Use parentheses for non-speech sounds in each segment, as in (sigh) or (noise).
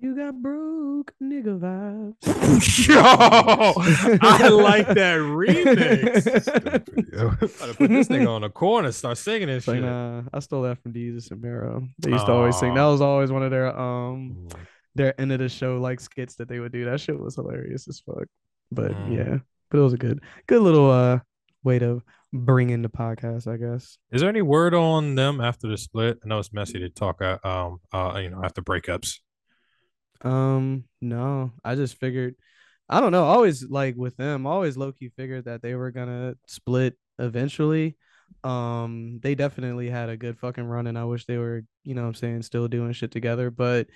You got broke nigga vibes. Yo, I like that remix. (laughs) Yo. (laughs) Gotta put this nigga on the corner, start singing this Like, shit. nah, I stole that from Jesus and Mero. They used to always sing. That was always one of their um their end of the show like skits that they would do. That shit was hilarious as fuck. But Mm. yeah, but it was a good good little uh way to bring in the podcast, I guess. Is there any word on them after the split? I know it's messy to talk. Uh, um, uh, you know, after breakups. Um, no, I just figured, I don't know. Always like with them, always low key figured that they were gonna split eventually. Um, they definitely had a good fucking run, and I wish they were, you know, I'm saying, still doing shit together. But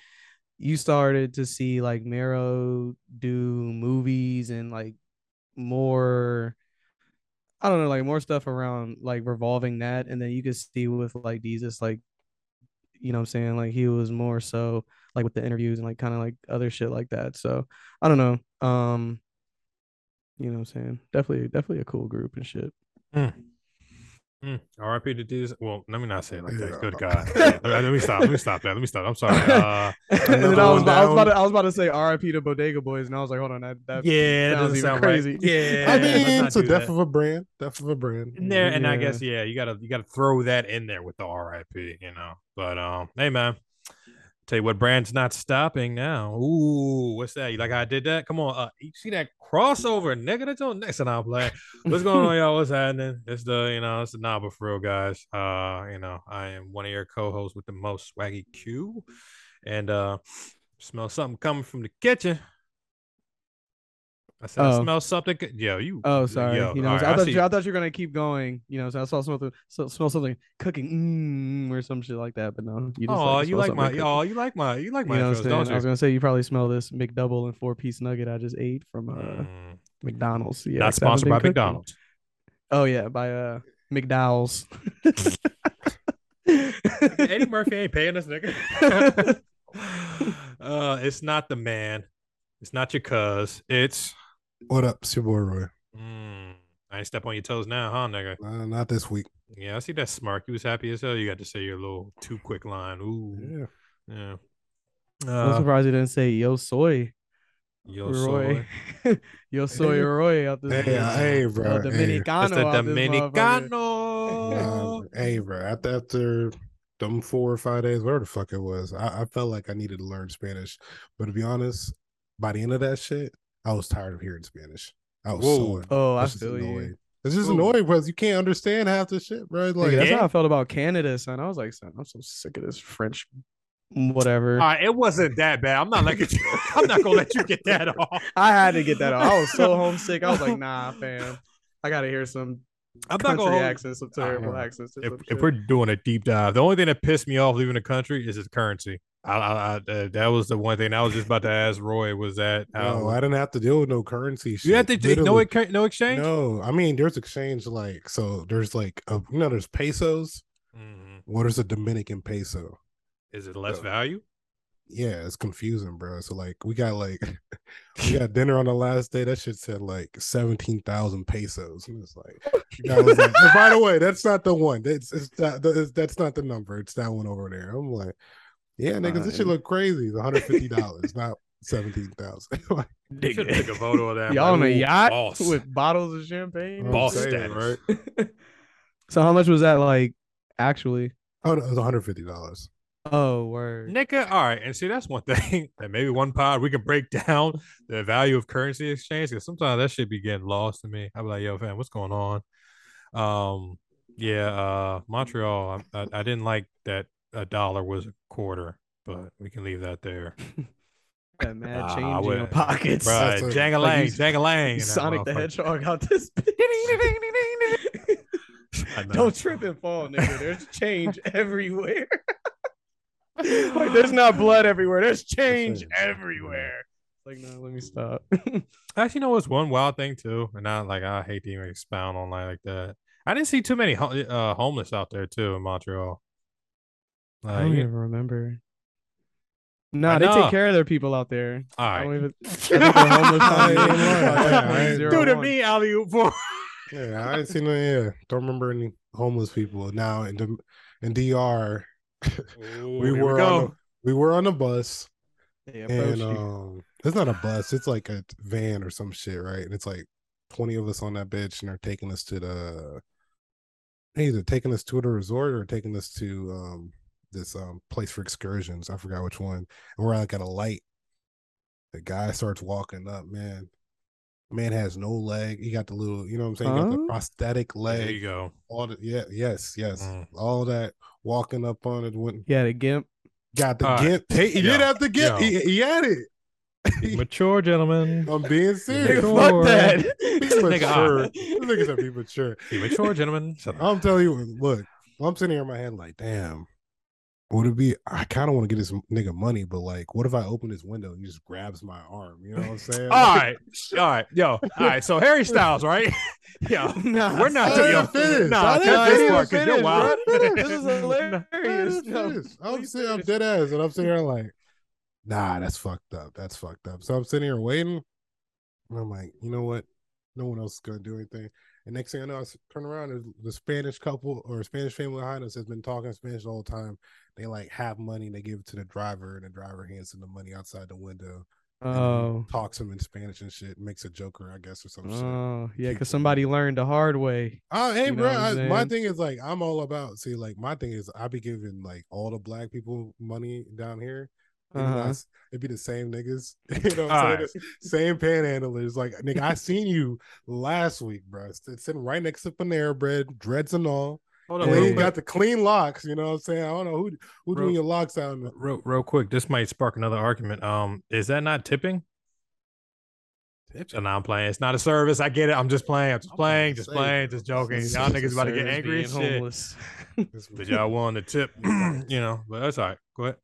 you started to see like Mero do movies and like more. I don't know, like more stuff around like revolving that, and then you could see with like Jesus, like you know I'm saying? Like he was more so like with the interviews and like kind of like other shit like that. So I don't know. Um you know what I'm saying? Definitely definitely a cool group and shit. Mm. Mm. R.I.P. to Jesus. Well, let me not say it like that. Yeah. Good God. let, me, stop. Let me stop that. Let me stop. I'm sorry. Uh, (laughs) and then I was, one I was about to, I was about to say RIP to Bodega Boys, and I was like, hold on, that, that yeah, that sounds doesn't sound crazy. right. Yeah, (laughs) I mean, not it's a death that. of a brand. Death of a brand. in there, and I guess yeah, you gotta you gotta throw that in there with the R.I.P. You know, but um, hey man, tell you what, brand's not stopping now. Ooh, what's that? You like I did that? Come on, uh, you see that crossover, nigga? That's on next, and I'm like, what's going on, y'all? What's happening? It's the you know, it's the Naba for real, guys. Uh, you know, I am one of your co-hosts with the most swaggy Q, and uh, smell something coming from the kitchen. I said, I Oh. smell something. co- Yo, you. Oh, sorry. Yo, you know, right, I, thought see- you, I thought you were gonna keep going. You know, so I saw something, so, smell something cooking, mm, or some shit like that. But no, you just Oh, like, you like my cooking. oh, you like my you like You my know what intros, I'm saying? don't I was gonna say you probably smell this McDouble and four piece nugget I just ate from uh Mm, McDonald's. Yeah, Not 'cause haven't sponsored by cooking. McDonald's. Oh yeah, by uh McDowell's. (laughs) Eddie Murphy ain't paying us, nigga. (laughs) uh, it's not the man. It's not your cuz. It's What up? It's your boy Roy. mm, I ain't step on your toes now, huh, nigga? Uh, not this week. Yeah, I see that smirk. You was happy as hell. You got to say your little too quick line. Ooh, Yeah. yeah. I'm Uh, surprised you didn't say yo soy yo, Roy. soy. (laughs) yo soy Roy out this Hey, uh, hey, bro. Hey, Dominicano. It's the out this motherfucker. Dominicano. Nah, hey, bro. After, after them four or five days, whatever the fuck it was, I, I felt like I needed to learn Spanish. But to be honest, by the end of that shit, I was tired of hearing Spanish. I was Whoa. so Oh, I it's just feel you. annoying. It's just Ooh. annoying because you can't understand half the shit, bro. Like, Nigga, that's Yeah. how I felt about Canada, son. I was like, son, I'm so sick of this French, whatever. All right, it wasn't that bad. I'm not letting you. (laughs) I'm not gonna let you get that (laughs) off. I had to get that off. I was so (laughs) homesick. I was like, nah, fam. I gotta hear some I'm not gonna hold- accents, some terrible Uh-huh. accents. if, if we're doing a deep dive, the only thing that pissed me off leaving the country is its currency. I, I, I uh, that was the one thing I was just about to ask Roy. Was that how no, I didn't have to deal with no currency shit. you have to do no no exchange? No, I mean, there's exchange like so. There's like a, you know, there's pesos. Mhm. What is a Dominican peso? Is it less Uh, value? Yeah, it's confusing, bro. So like, we got like, (laughs) we (laughs) got dinner on the last day. That shit said like seventeen thousand pesos, and it's like, (laughs) was like, "Oh, by the way, that's not the one. That's it's that, that's not the number. It's that one over there. I'm like, yeah, niggas, this should look crazy. 150 dollars, not seventeen thousand. (laughs) like, You should take a photo of that. (laughs) Y'all on a Like, yacht boss. with bottles of champagne. I'm Boss saying, status. right? (laughs) so how much was that like actually? Oh, no, it was 150 dollars. Oh word. Nigga, all right, and see that's one thing that maybe one pod we can break down the value of currency exchange because sometimes that should be getting lost to me. I'm like, yo, fam, what's going on? Um, yeah, uh, Montreal, I, I, I didn't like that a dollar was a quarter, but we can leave that there. (laughs) Got mad I change in your pockets. Right, That's a- jang a like lang, jang a lang. Sonic the Hedgehog out this (laughs) bitch. (laughs) Don't trip and fall, nigga. There's change everywhere. like there's not blood everywhere. There's change change. everywhere. Like no, let me stop. Actually, you know what's one wild thing too, and I like I hate to even expound on like that. I didn't see too many ho- uh, homeless out there too in Montreal. I don't even remember. Nah, they take care of their people out there. all I right. don't even. (laughs) I think they're homeless I ain't population lying. is like Do to 0.01. me, alley oop for. (laughs) Yeah, I ain't seen no. Yeah, don't remember any homeless people now in the in DR. (laughs) we Ooh, here were go. on the, we were on a bus, They approach and um, it's not a bus. It's like a van or some shit, right? And it's like twenty of us on that bitch, and they're taking us to the either taking us to the resort or taking us to um this um place for excursions. I forgot which one. And we're like at a light. The guy starts walking up, man. Man has no leg. He got the little, you know what I'm saying? He got the Huh? prosthetic There you go. All the yeah, yes, yes. Mm. All that walking up on it went Yeah, the gimp. got the All right. gimp. (laughs) Hey, he Yo, did have the gimp. yo. He, he had it. (laughs) Mature gentlemen. I'm being serious. Nigga, Fuck that. (laughs) Be mature. This nigga be mature. Be mature gentlemen. I'm telling you, look, I'm sitting here in my head like, damn, would it be? I kind of want to get this nigga money, but like, what if I open this window and he just grabs my arm? You know what I'm saying? All right, all right, yo, all right. So Harry Styles, right? (laughs) yo, (laughs) Nah, we're not I to didn't yo. finish. Nah, I cut didn't this finish. part because you're Finish, wild. This is (laughs) hilarious. I didn't No, finish. I'm please sitting, I'm dead ass, and I'm sitting here like, nah, that's fucked up. That's fucked up. So I'm sitting here waiting, and I'm like, you know what? No one else is gonna do anything. And next thing I know, I turn around, there's the Spanish couple or Spanish family behind us has been talking Spanish the whole time. They like have money, and they give it to the driver, and the driver hands them the money outside the window. Oh. talks them in Spanish and shit, makes a joker, I guess, or some shit. Oh, yeah, because somebody learned the hard way. Oh, hey, You bro. I'm my thing is like I'm all about. See, like my thing is I be giving like all the black people money down here. And then I Uh-huh. s- It'd be the same niggas, (laughs) you know, what I'm saying? right. Same panhandlers. Like, nigga, I seen you last week, bro. It's sitting right next to Panera Bread, dreads and all. Hold on, then real you quick. got the clean locks. You know what I'm saying? I don't know who who Real- doing your locks out. In the, real, real quick. This might spark another argument. Um, is that not tipping? So now I'm playing. It's not a service. I get it. I'm just playing. I'm just I'm playing. Just say, playing. Just joking. Y'all niggas about to get angry being as shit. homeless. this (laughs) But y'all willing to tip, (clears throat) you know. But that's all right. Go ahead.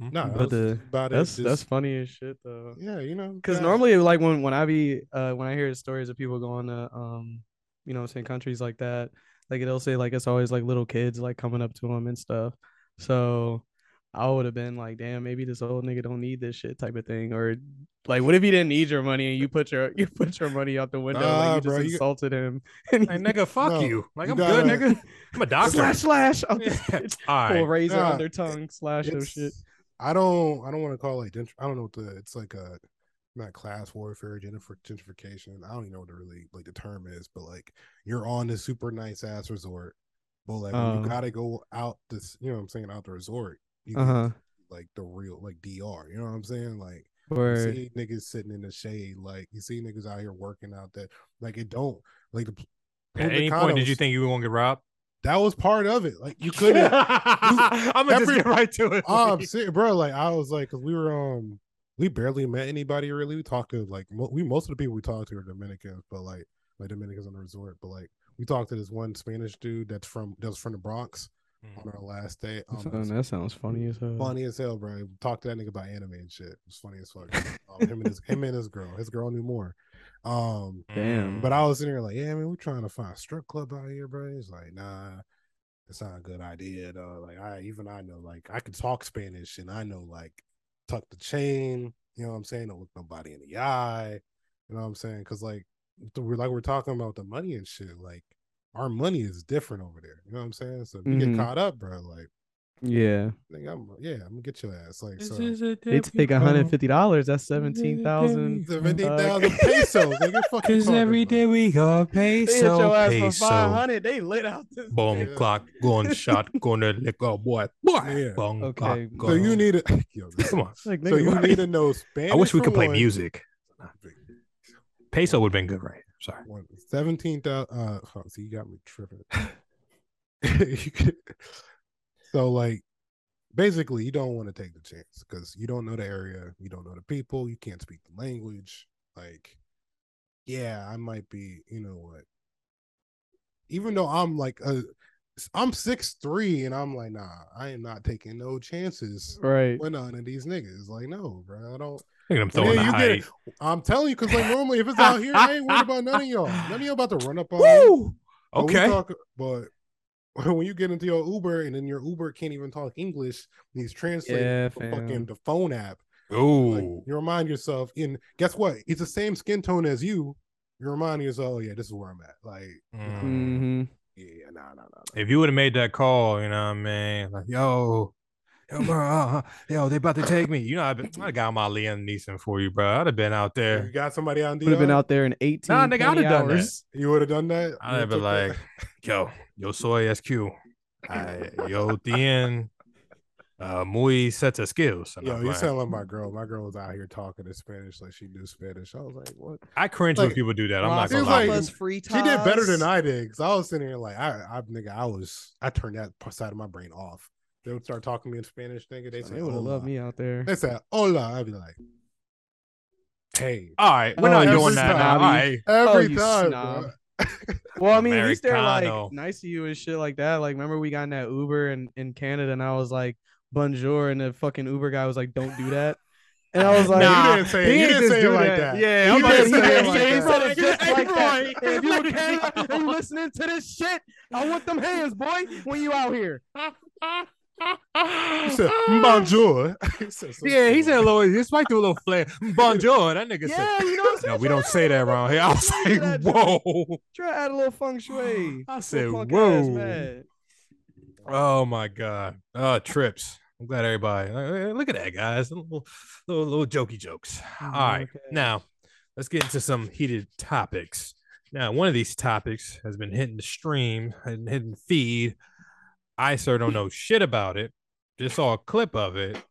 Hmm? Nah, But but the- about That's it. that's funny as shit though. yeah, you know, Because normally, like when when I be uh when I hear stories of people going to um you know what saying countries like that, like it'll say like it's always like little kids like coming up to them and stuff. So I would have been like, damn, maybe this old nigga don't need this shit type of thing, or like, what if he didn't need your money and you put your you put your money out the window, Nah, like you just bro, you- insulted him, and (laughs) Hey, nigga, fuck No, you. Like you I'm gotta- good, nigga. I'm a doctor. slash slash, out (laughs) Yeah. the bitch, All pull right. razor Nah, under tongue, slash your it's, shit. I don't I don't want to call it like gentr- I don't know what the it's like a not class warfare, gentrific- gentrification. I don't even know what the really like the term is, but like you're on this super nice ass resort, but like when you gotta go out this, you know what I'm saying, out the resort, you Uh get, huh. like the real like DR, you know what I'm saying? Like you see niggas sitting in the shade, like you see niggas out here working out that like it don't like the At Punta any point, did you think you were gonna get robbed? That was part of it. Like you (laughs) couldn't I'm gonna just get right to it. Oh, I'm serious, bro. Like I was like, cause we were um, we barely met anybody really. We talked to like mo- we most of the people we talked to are Dominicans, but like like Dominicans on the resort. But like we talked to this one Spanish dude that's from that's from the Bronx Mm. on our last day. Um, Son, it that sounds funny as hell. funny as hell, bro. Talked to that nigga about anime and shit. It was funny as fuck. (laughs) um, him and his him and his girl. His girl knew more. Um, Damn. but I was in there like, yeah, man, we're trying to find a strip club out here, bro. He's like, nah, it's not a good idea, though. Like, I even I know, like, I can talk Spanish and I know, like, tuck the chain. You know what I'm saying? Don't look nobody in the eye. You know what I'm saying? Because like, we're like we're talking about the money and shit. Like, our money is different over there. You know what I'm saying? So if you Mhm. get caught up, bro, like, Yeah, think I'm, yeah, I'm gonna get your ass. Like, so they take hundred fifty dollars. That's seventeen thousand. seventeen thousand pesos. (laughs) Nigga, fucking Cause every day we go They hit peso, your ass for peso. five hundred. They lit out this. Boom, Yeah. clock, going (laughs) shot, going to lick oh boy, boy. Yeah. Boom, Okay, clock, So going. you need to. (laughs) Yo, come on. Like, so you need to know Spanish. I wish we could play one. music. Peso would have been good, right? Sorry. One seventeen thousand. Uh, oh, see, you got me tripping. You could- so, like, basically, you don't want to take the chance because you don't know the area, you don't know the people, you can't speak the language. Like, yeah, I might be. You know what? Even though I'm like uh, a, I'm six three, and I'm like, nah, I am not taking no chances Right. with none of these niggas. Like, no, bro, I don't. Look at him throwing Yeah, the you get height. I'm telling you, because like normally if it's (laughs) out here, I ain't worried about none of y'all. None of y'all about to run up on me. Woo! But Okay. talk- but (laughs) when you get into your Uber and then your Uber can't even talk English, he's translating Yeah, the fucking the phone app. Like, you remind yourself, and guess what? It's the same skin tone as you. You remind yourself, oh yeah, this is where I'm at. Like, Mm. Mm-hmm. yeah, nah, nah, nah. nah. If you would have made that call, you know what I mean? Like, yo, Yo, bro, uh, uh, yo, they about to take me. You know, I've been, I got my Liam Neeson for you, bro. I'd have been out there. You got somebody on Would have been out there in 18 Nah, nigga, I'd have done that. hours. You would have done that. I'd have been took that? like, yo, yo soy SQ. I, yo, Tien. Uh, muy sets of skills. And Yo, I'm you like, sound like my girl. My girl was out here talking in Spanish like she knew Spanish. I was like, what? I cringe when people do that. I'm not He gonna was lie. like- free She did better than. I did. Cause I was sitting here like, I, I, nigga, I was, I turned that side of my brain off. They would start talking to me in Spanish, nigga. They They said, would have loved "Hola." me out there. They said, hola. I'd be like, hey. All right, we're Oh, not doing that now. All snobby. Oh, Every you time, (laughs) Well, I mean, at least they're like nice to you and shit like that. Like, remember we got in that Uber in, in Canada and I was like, bonjour. And the fucking Uber guy was like, don't do that. And I was like, Nah, you didn't say it. he You ain't didn't say it like that. that. Yeah, You I'm about to didn't say say it it like like that. He that. said just Hey, like that. Roy, Hey, if you look in at Canada and you listening to this shit, I want them hands, boy, when you out here. He said, bonjour. (laughs) He said some Yeah, he said a little. Might do a little flair. Bonjour. That nigga said. You know what I'm saying? No, we don't say that around here. I was (laughs) like, add- whoa. Try to add a little feng shui. I said, whoa. Oh my god. Uh trips. I'm glad everybody. uh, Look at that, guys. Little, little, little jokey jokes. All right. Okay. Now, let's get into some heated topics. Now, one of these topics has been hitting the stream and hitting the feed. I sir don't know shit about it. Just saw a clip of it.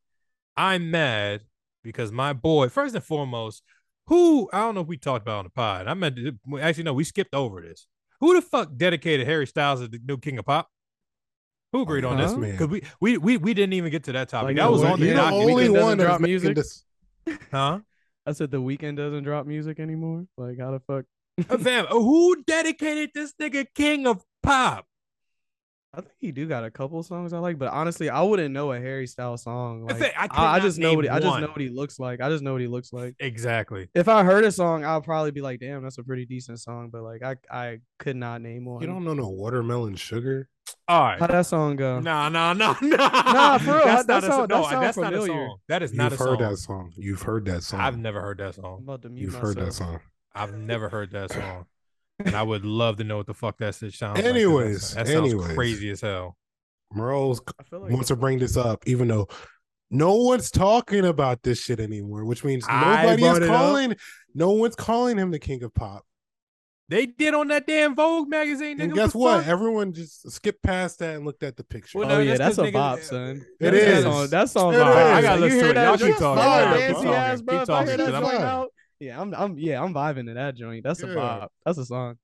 I'm mad because my boy, first and foremost, who I don't know if we talked about on the pod. I meant to, actually no, we skipped over this. Who the fuck dedicated Harry Styles as the new king of pop? Who oh, agreed on this? Oh, Man. Because we, we we we didn't even get to that topic. Like, that no, was on the the document. document. only Weeknd one drop music? this. Huh? I said the Weeknd doesn't drop music anymore. Like how the fuck? Fam, who dedicated this nigga king of pop? I think he do got a couple songs I like, but honestly, I wouldn't know a Harry Styles song. I Like, I I, I just know what he, I just know what he looks like. I just know what he looks like. Exactly. If I heard a song, I'll probably be like, "Damn, that's a pretty decent song." But like, I I could not name one. You don't know no watermelon sugar? All right. how that song go? Nah, nah, nah, (laughs) nah. Nah, for real, That's that not a sound- song. No, that sound that's not a familiar. song. That is You've not a heard song. that song. You've heard that song. I've never heard that I'm song. about to mute You've myself. heard that song. I've never heard that song. And I would love to know what the fuck that shit sounds Anyways, that's- that sounds anyways. crazy as hell. Merle's like wants to bring this up, even though no one's talking about this shit anymore, which means I nobody is calling. No one's calling him the king of pop. They did on that damn Vogue magazine. And guess the what? Everyone just skipped past that and looked at the picture. Oh, well, Oh no, yeah, that's that's 'cause a bop, son. It That is. Song, that song. It fire. I gotta You listen to it. that Y'all joint? keep talking. Fire, Fire, Keep talking. Keep If I hear talking, that 'cause I'm- joint Fire. out, yeah, I'm, I'm, yeah, I'm vibing to that joint. That's a Yeah. bop. That's a song.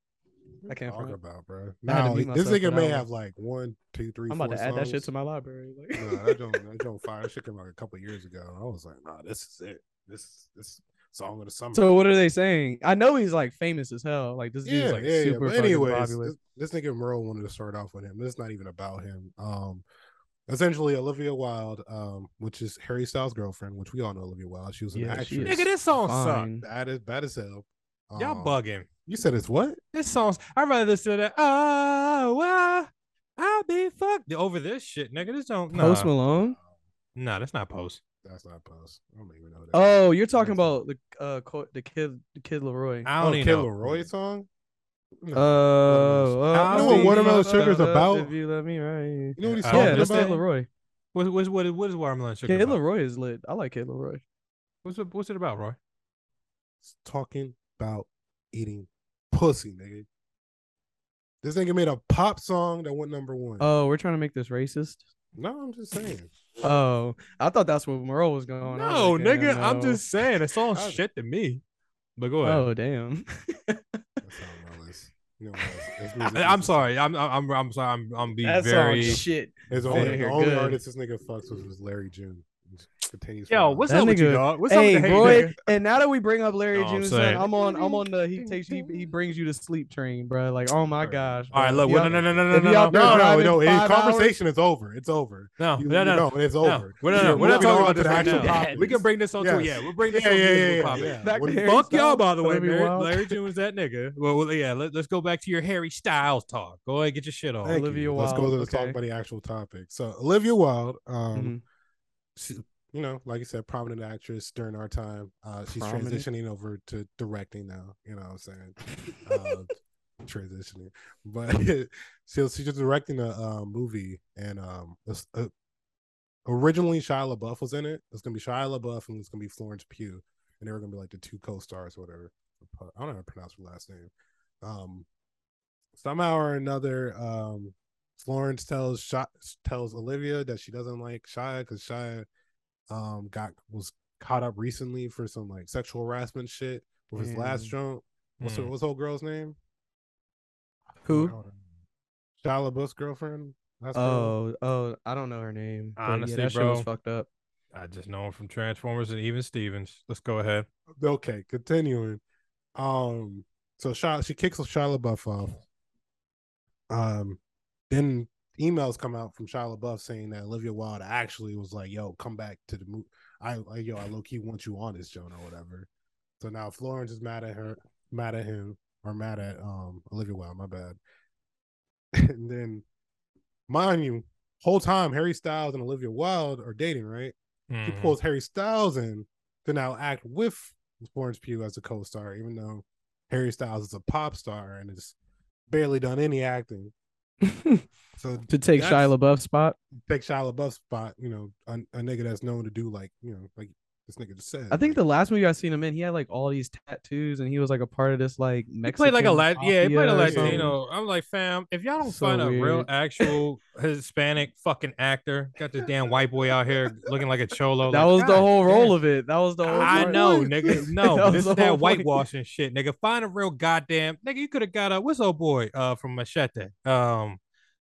I can't talk about, bro. I had to Now this nigga may have like one, two, three, I'm about to add that shit to my library. Like, Nah, that joint, that joint fire. That shit came out a couple years ago. I was like, nah, this is it. This this song of the summer. so what are they saying? I know he's like famous as hell. Like this yeah, dude's like yeah, yeah. super But fucking anyways, popular. this, this nigga Merle wanted to start off with him. Is not even about him. Um, essentially Olivia Wilde, um, which is Harry Styles' girlfriend, which we all know Olivia Wilde. She was an Yeah, actress. Nigga, this song sucks. Fine. Bad as bad as hell. Y'all Um, bugging. You said it's what? This song's. I'd rather listen to that. Oh, wow. I'll be fucked over this shit, nigga. This don't. Nah, Post Malone. nah, that's not post. That's not post. I don't even know that. Oh, you're talking That's- about the uh the kid the kid LAROI. I oh, don't even Kid know. LAROI song. No. Oh, oh, oh You know I'll what Watermelon sugar is about? If you let me right. You know what he's I talking Yeah, that's about? Kid LAROI. What, what's what, what is watermelon sugar? Kid? LAROI is lit. I like Kid LAROI. What's it, what's it about, Roy? He's talking about eating pussy, nigga. This nigga made a pop song that went number one. Oh, we're trying to make this racist. no, I'm just saying. Oh, I thought that's what Merle was going. on. Was No, like, nigga, damn, I'm just saying. it's all shit to me. But go ahead. Oh, damn. (laughs) That's how Merle is. You know, it's- it's (laughs) I, am sorry. I'm I'm I'm sorry. I'm I'm being that very. song shit. His only, yeah, the only artist this nigga fucks with was Larry June. He Continues. Yo, what's That up with you, dog? What's hey, up with the hate, nigga? and now that we bring up Larry Know what I'm June. I'm on, I'm on the. He takes you, he brings you to sleep train, bro. Like, oh my gosh. All right, look. Well, no, no, no, no, no, no, No, no, no. His five conversation is over. It's over. no, You- no, you no, know, it's no. over. We're not, You're we're not talking about this the right actual now. We can bring this on to yeah. We'll bring this Yeah, on yeah, to yeah, the yeah, topic. yeah. Back What to do you- Harry Fuck y'all, by the way. Larry, Wilde. June is that nigga. Well, well yeah. Let, let's go back to your Harry Styles talk. Go ahead, get your shit on. Olivia you. Let's go to the talk about the actual topic. So Olivia Wilde, um, Mhm. she- you know, like you said, prominent actress during our time. Uh, she's Prominent. transitioning over to directing now. You know what I'm saying? Uh, (laughs) transitioning, but (laughs) she she's just directing a um, movie, and um, it's, uh, originally Shia LaBeouf was in it. It's gonna be Shia LaBeouf and it's gonna be Florence Pugh, and they were gonna be like the two co-stars or whatever. I don't know how to pronounce her last name. Um, somehow or another, um, Florence tells Sha- tells Olivia that she doesn't like Shia because Shia um got was caught up recently for some like sexual harassment shit with his last Mm. joint. What's her, Mm. what's the old girl's name? Who? Shia LaBeouf's girlfriend. Last girl? Oh, oh, I don't know her name. Honestly, yeah, that shit was bro. fucked up. I just know him from Transformers and even Stevens. Let's go ahead. okay, continuing. Um, so Shia, she kicks Shia LaBeouf off. Um, then emails come out from Shia LaBeouf saying that Olivia Wilde actually was like, "Yo, come back to the movie. I, I yo, I low key want you on this joint or whatever." So now Florence is mad at her, mad at him, or mad at um Olivia Wilde. My bad. (laughs) and then, mind you, whole time Harry Styles and Olivia Wilde are dating, right? He Mhm. pulls Harry Styles in to now act with Florence Pugh as a co-star, even though Harry Styles is a pop star and has barely done any acting. So (laughs) to take Shia LaBeouf's spot. take Shia LaBeouf's spot, you know, a, a nigga that's known to do like, you know, like this nigga just said. I think the last movie I seen him in, he had like all these tattoos, and he was like a part of this like He Mexican. played like a Lat- yeah, he played a mafia or something. Latino. I'm like, fam, if y'all don't So find a real actual (laughs) Hispanic fucking actor, got this damn white boy out here looking like a cholo. That like, was the God whole damn. role of it. That was the whole. I part. know, (laughs) nigga. No, That this is that whitewashing shit, nigga. Find a real goddamn nigga. You could have got a what's old boy uh from Machete, um,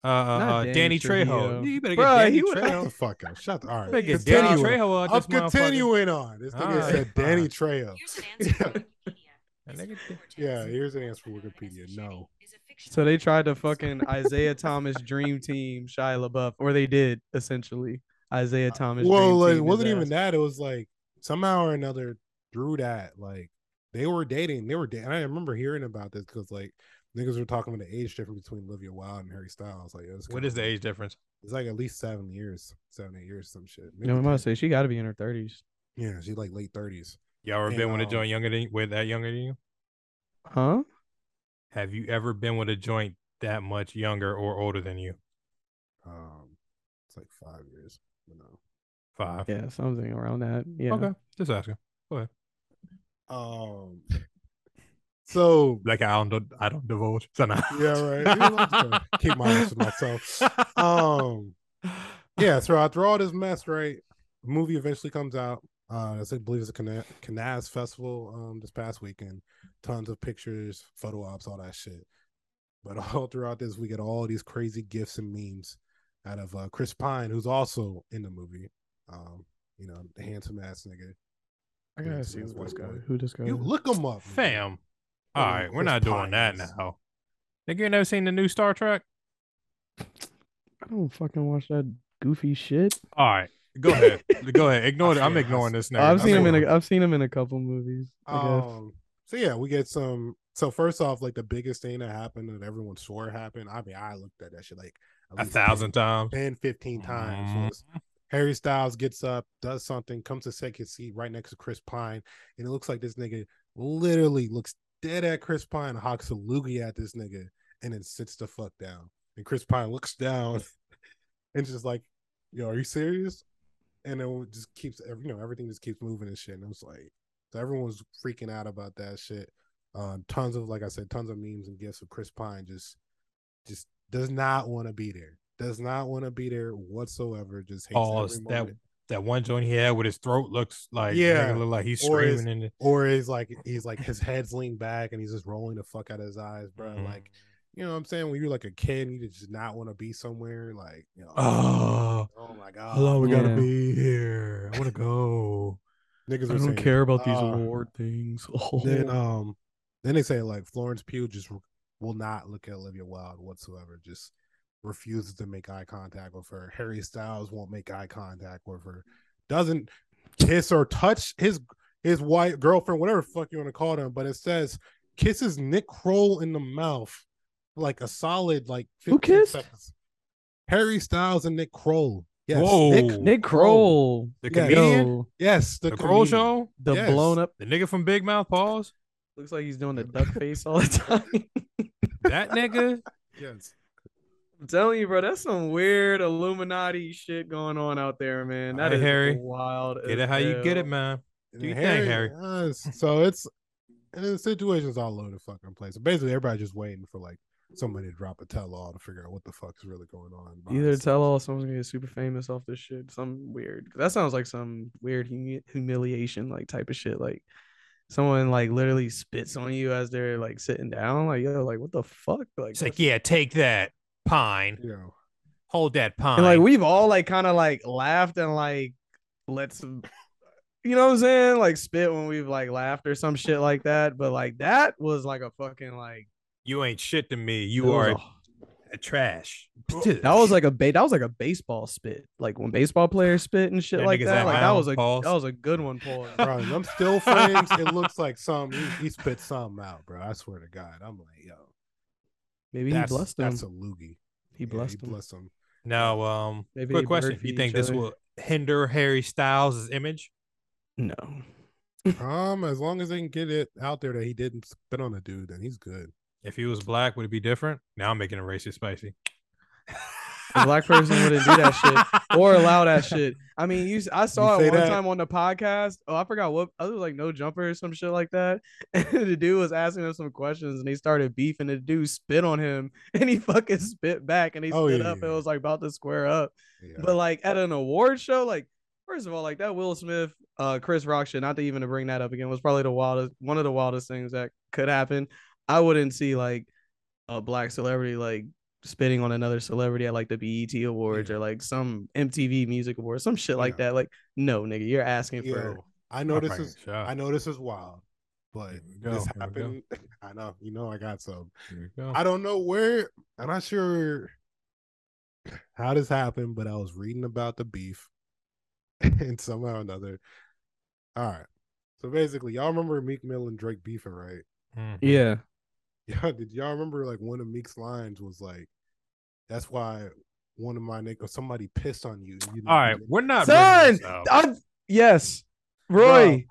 uh, uh, uh Danny Danny, Trejo. Trejo. You better get Bruh, Danny he would- shut Trejo. the fuck up. Shut the all You better get Danny Trejo out I'm continuing on. This nigga Alright, said Danny fine. Trejo. Here's an answer (laughs) Wikipedia. That Yeah, here's an answer for Wikipedia. No. So they tried to fucking Isaiah Thomas Dream Team Shia LaBeouf, or they did essentially Isaiah Thomas. well, Dream like, Team it wasn't even ass. that. It was like somehow or another through that, like they were dating. They were dating. I remember hearing about this because like niggas were talking about the age difference between Olivia Wilde and Harry Styles. Like, it was What kinda the age difference? It's like at least seven years, seven eight years, some shit. No, I'm Maybe about to say she got to be in her thirties, yeah, she's like late thirties. Y'all ever And, been with a um, joint younger than with that younger than you? huh? Have you ever been with a joint that much younger or older than you? Um, it's like five years. But no. Five. Yeah, something around that. Yeah. Okay, just asking. Go ahead. Um, so Like I don't, I don't divulge. So nah. yeah, right. You know, I'm just gonna (laughs) Keep my honest with myself. Um, yeah. So after all this mess, right? The movie eventually comes out. Uh, I believe it's a Cana- Canaz festival um this past weekend. Tons of pictures, photo ops, all that shit. But (laughs) all throughout this, we get all these crazy gifts and memes out of uh, Chris Pine, who's also in the movie. Um, you know, the handsome ass nigga. I Yeah, gotta see that's who this guy. Who this guy? You look him up, nigga. Fam. All right, we're Chris not doing that now. Nigga, you never seen the new Star Trek? I don't fucking watch that goofy shit. All right, go ahead. (laughs) go ahead. Ignore it. I'm ignoring this now. I've I seen him in saw a. I've seen him in a couple movies. I guess. Um, so yeah, we get some. So first off, like the biggest thing that happened that everyone swore happened. I mean, I looked at that shit like a least thousand times. 10, 15 times. Mhm. was Harry Styles gets up, does something, comes to second seat right next to Chris Pine, and it looks like this nigga literally looks dead at Chris Pine, hawks a loogie at this nigga, and then sits the fuck down. And Chris Pine looks down (laughs) and just like, yo, are you serious? And it just keeps, you know, everything just keeps moving and shit. And it was like, so everyone was freaking out about that shit. Um, tons of, like I said, tons of memes and gifts of Chris Pine just, just does not want to be there. Does not want to be there whatsoever. Just hates every That moment. That one joint he had with his throat looks like Yeah. look like he's Or his- screaming in it. or he's like he's like his head's leaned back and he's just rolling the fuck out of his eyes, bro. Mhm. Like, you know what I'm saying? When you're like a kid, and you just not want to be somewhere, like, you know, Oh, oh my god, how long we gotta be here? I want to go. (laughs) niggas I are don't saying, care about these uh, award things. (laughs) Then um, then they say like Florence Pugh just will not look at Olivia Wilde whatsoever. Just refuses to make eye contact with her. Harry Styles won't make eye contact with her. Doesn't kiss or touch his his white girlfriend, whatever the fuck you want to call them. But it says kisses Nick Kroll in the mouth like a solid like Who 15 kissed? seconds. Harry Styles and Nick Kroll. Yes, Whoa. Nick, Nick Kroll, The Yeah. comedian, Yo, yes, the, the Kroll show, the Yes. blown up. the nigga from Big Mouth. Pause. Looks like he's doing the duck face all the time. That nigga. (laughs) Yes. I'm telling you, bro, that's some weird Illuminati shit going on out there, man. That Alright, is Harry. wild. Get as it how you get it, man. Do you then think, Harry? uh, so it's and the situation's all over the fucking place. So basically, everybody just waiting for like somebody to drop a tell all to figure out what the fuck is really going on. Either tell all someone's gonna get super famous off this shit, some weird. That sounds like some weird humi- humiliation like type of shit. Like someone like literally spits on you as they're like sitting down. Like yo, like what the fuck? Like, It's like, yeah, take that pine. scenes, You know, Hold that pine. and like we've all like kind of like laughed and like let's you know what I'm saying? Like spit when we've like laughed or some shit like that. But like that was like a fucking like you ain't shit to me. You was are a- a trash. that was like a ba- that was like a baseball spit. Like when baseball players spit and shit Yeah, like that. at Like that was a balls. that was a good one, Paul. (laughs) bro, in them still frames, it looks like some he, he spit something out, bro. I swear to God, I'm like, yo, Maybe that's he blessed him. that's a loogie. he Yeah, blessed he him. blessed him. now, um, Maybe quick question: bird You think this other. will hinder Harry Styles' image? No. Um, as long as they can get it out there that he didn't spit on a dude, then he's good. If he was black, would it be different? Now I'm making it racist spicy. (laughs) A black person wouldn't do that shit or allow that shit. I mean, you. I saw say it one that? time on the podcast. Oh, I forgot what. I was like no jumper or some shit like that. (laughs) And the dude was asking him some questions, and he started beefing. The dude spit on him, (laughs) and he fucking spit back, and he Oh, spit yeah, up yeah. and was like about to square up. Yeah. But like at an award show, like first of all, like that Will Smith, uh, Chris Rock shit. Not to even to bring that up again was probably the wildest, one of the wildest things that could happen. I wouldn't see like a black celebrity like spitting on another celebrity at like the BET Awards Yeah. or like some MTV Music Awards, some shit like Yeah. that. Like, no, nigga, you're asking for. I know this is shot. I know this is wild, but go, this here we go. happened. (laughs) I know, you know, I got some. Go. I don't know where. I'm not sure how this happened, but I was reading about the beef, (laughs) and somehow or another. All right. So basically, y'all remember Meek Mill and Drake beefing, right? Mhm. Yeah. (laughs) Yeah. Did y'all remember like one of Meek's lines was like, "That's why one of my niggas somebody pissed on you." you didn't All right, do we're not. Son, bringing this. I, yes, Roy.